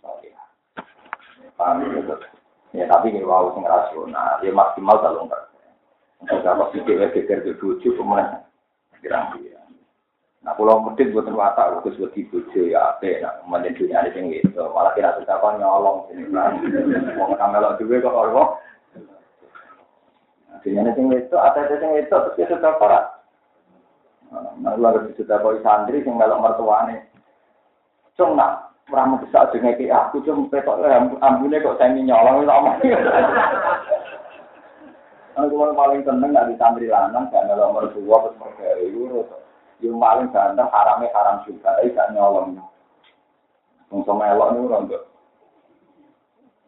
salihah. Paham ibu? Ya tapi ini wow sing rasional, ya maksimal kalau enggak. Untuk apa? Sih dia geger ke bojo kemudian kira-kira. Nah, pulau medit buat watak, khusus buat bojo ya, apa, nah, kemudian dunia ini tinggi, itu. Malah kira kita kan nyolong sini kan, mau ngamelok juga kok orang, dunia ini tinggi itu, ada itu tinggi itu, terus dia sudah parah. Nah, lalu sudah bawa santri, yang melok mertuane, cung nak ora mendesak jenenge ki aku cung petok ambune kok saya nyolong itu omong. Aku paling seneng gak ditandri lanang gak nolong mertua terus mereka itu yang paling ganteng haramnya haram juga, eh gak nyolong. Wong sama elok niku ora enggak.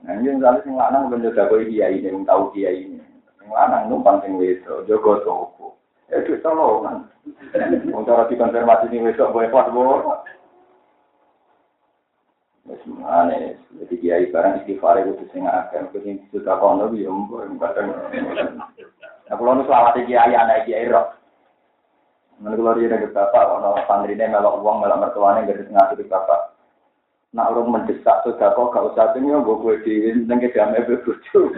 Nah, ini misalnya sing lanang ben jaga kowe kiai ini, wong tau kiai ini. Sing lanang numpang sing wedok, jaga toko. Ya itu tolongan. Wong cara dikonfirmasi ning wedok boleh pas boleh. semane jadi kiai barang istighfar itu di sini akan kucing sudah kau nabi ya mungkin kadang aku lalu selamat kiai anak kiai rok Nanti kalau dia dari bapak, kalau santri ini melok uang, melok mertuanya, gak disengati di bapak. Nak urung mendesak sudah kok gak usah tuh nyobok gue di nengke jam ebe kucu.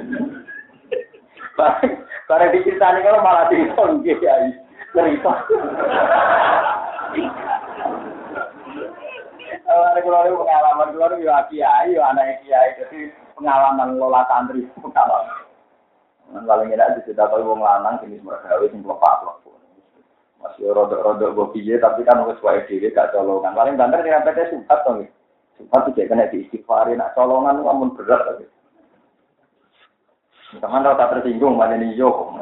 Karena di kalau malah di tonggi ya, cerita. Kalau kalau pengalaman keluar ya kiai, ya anak kiai, jadi pengalaman lola santri pengalaman. Paling enak dicerita kalau wong lanang jenis mergawe sing lepas lepas. Masih rodok-rodok gue piye, tapi kan wis wae dhewe gak colongan. Paling banter dengan PT Supat to nggih. Supat tidak kena diistighfari, nak colongan amun berat tapi. Teman rata tersinggung, mana nih yo.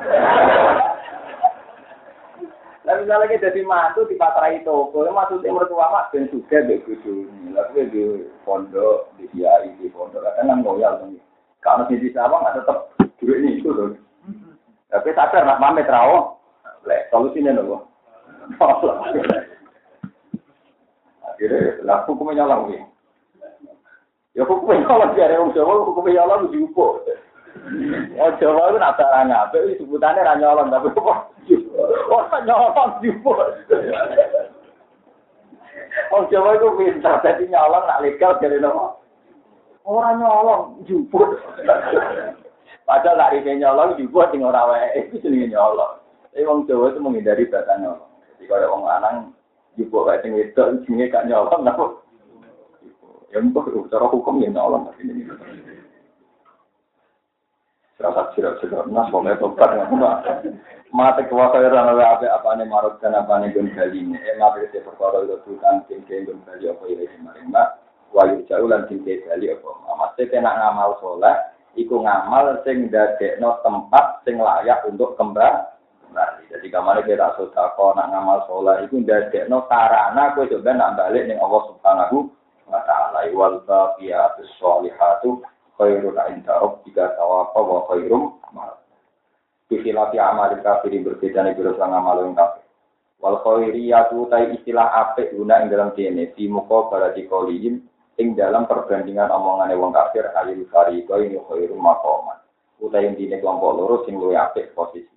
Lah misalnya kita jadi mantu di pasrai toko, maksudnya mertua mak ben juga dek kudu. Lalu di pondok, di kiai, di pondok, kan nang ngoyal tuh. Kalau di sawah nggak tetap duit ini itu loh. Tapi sadar nak pamit rawo, lek solusinya nopo. Akhirnya, lah hukumnya nyolong nih. Ya hukumnya nyolong, biar orang Jawa hukumnya nyolong diupo. Oh Jawa itu nak barang apa, sebutannya ra tapi apa? Oh nyolong diupo. Oh Jawa itu pintar, jadi nyolong nak legal dari nopo. Orang nyolong, juput. Padahal nak ini nyolong, juput sing ora wae, itu jenenge nyolong. Tapi wong Jawa itu menghindari bahasa nyolong. Jadi kalau wong lanang jupuk kayak sing wedok jenenge gak nyolong napa? Ya mbok cara hukum ya nyolong Serasa sirat-sirat nas pokoknya tobat. Mate kuasa ora ana apa apa ne marot apa ne gun kali ini. Eh mate ke perkara itu tutan sing ke gun kali apa ya sing maring mak. Wayu jauh lan sing ke kali apa. Mate kena ngamal saleh iku ngamal sing dadekno tempat sing layak untuk kembali kembali. Jadi kamar kita sudah kok nak ngamal sholat itu no sarana kue coba nak balik nih Allah Subhanahu wa taala wal baqiyatus sholihatu khairun inda rabbika thawaban wa khairum amal. Istilah amal kafir berbeda nih biro sang amal yang kafir. Wal khairiyatu tai istilah apik guna ing dalam kene di muka barati kolihim ing dalam perbandingan omongan wong kafir alil fariqo ini khairum maqaman. Utai intine kelompok loro sing luwih apik posisi.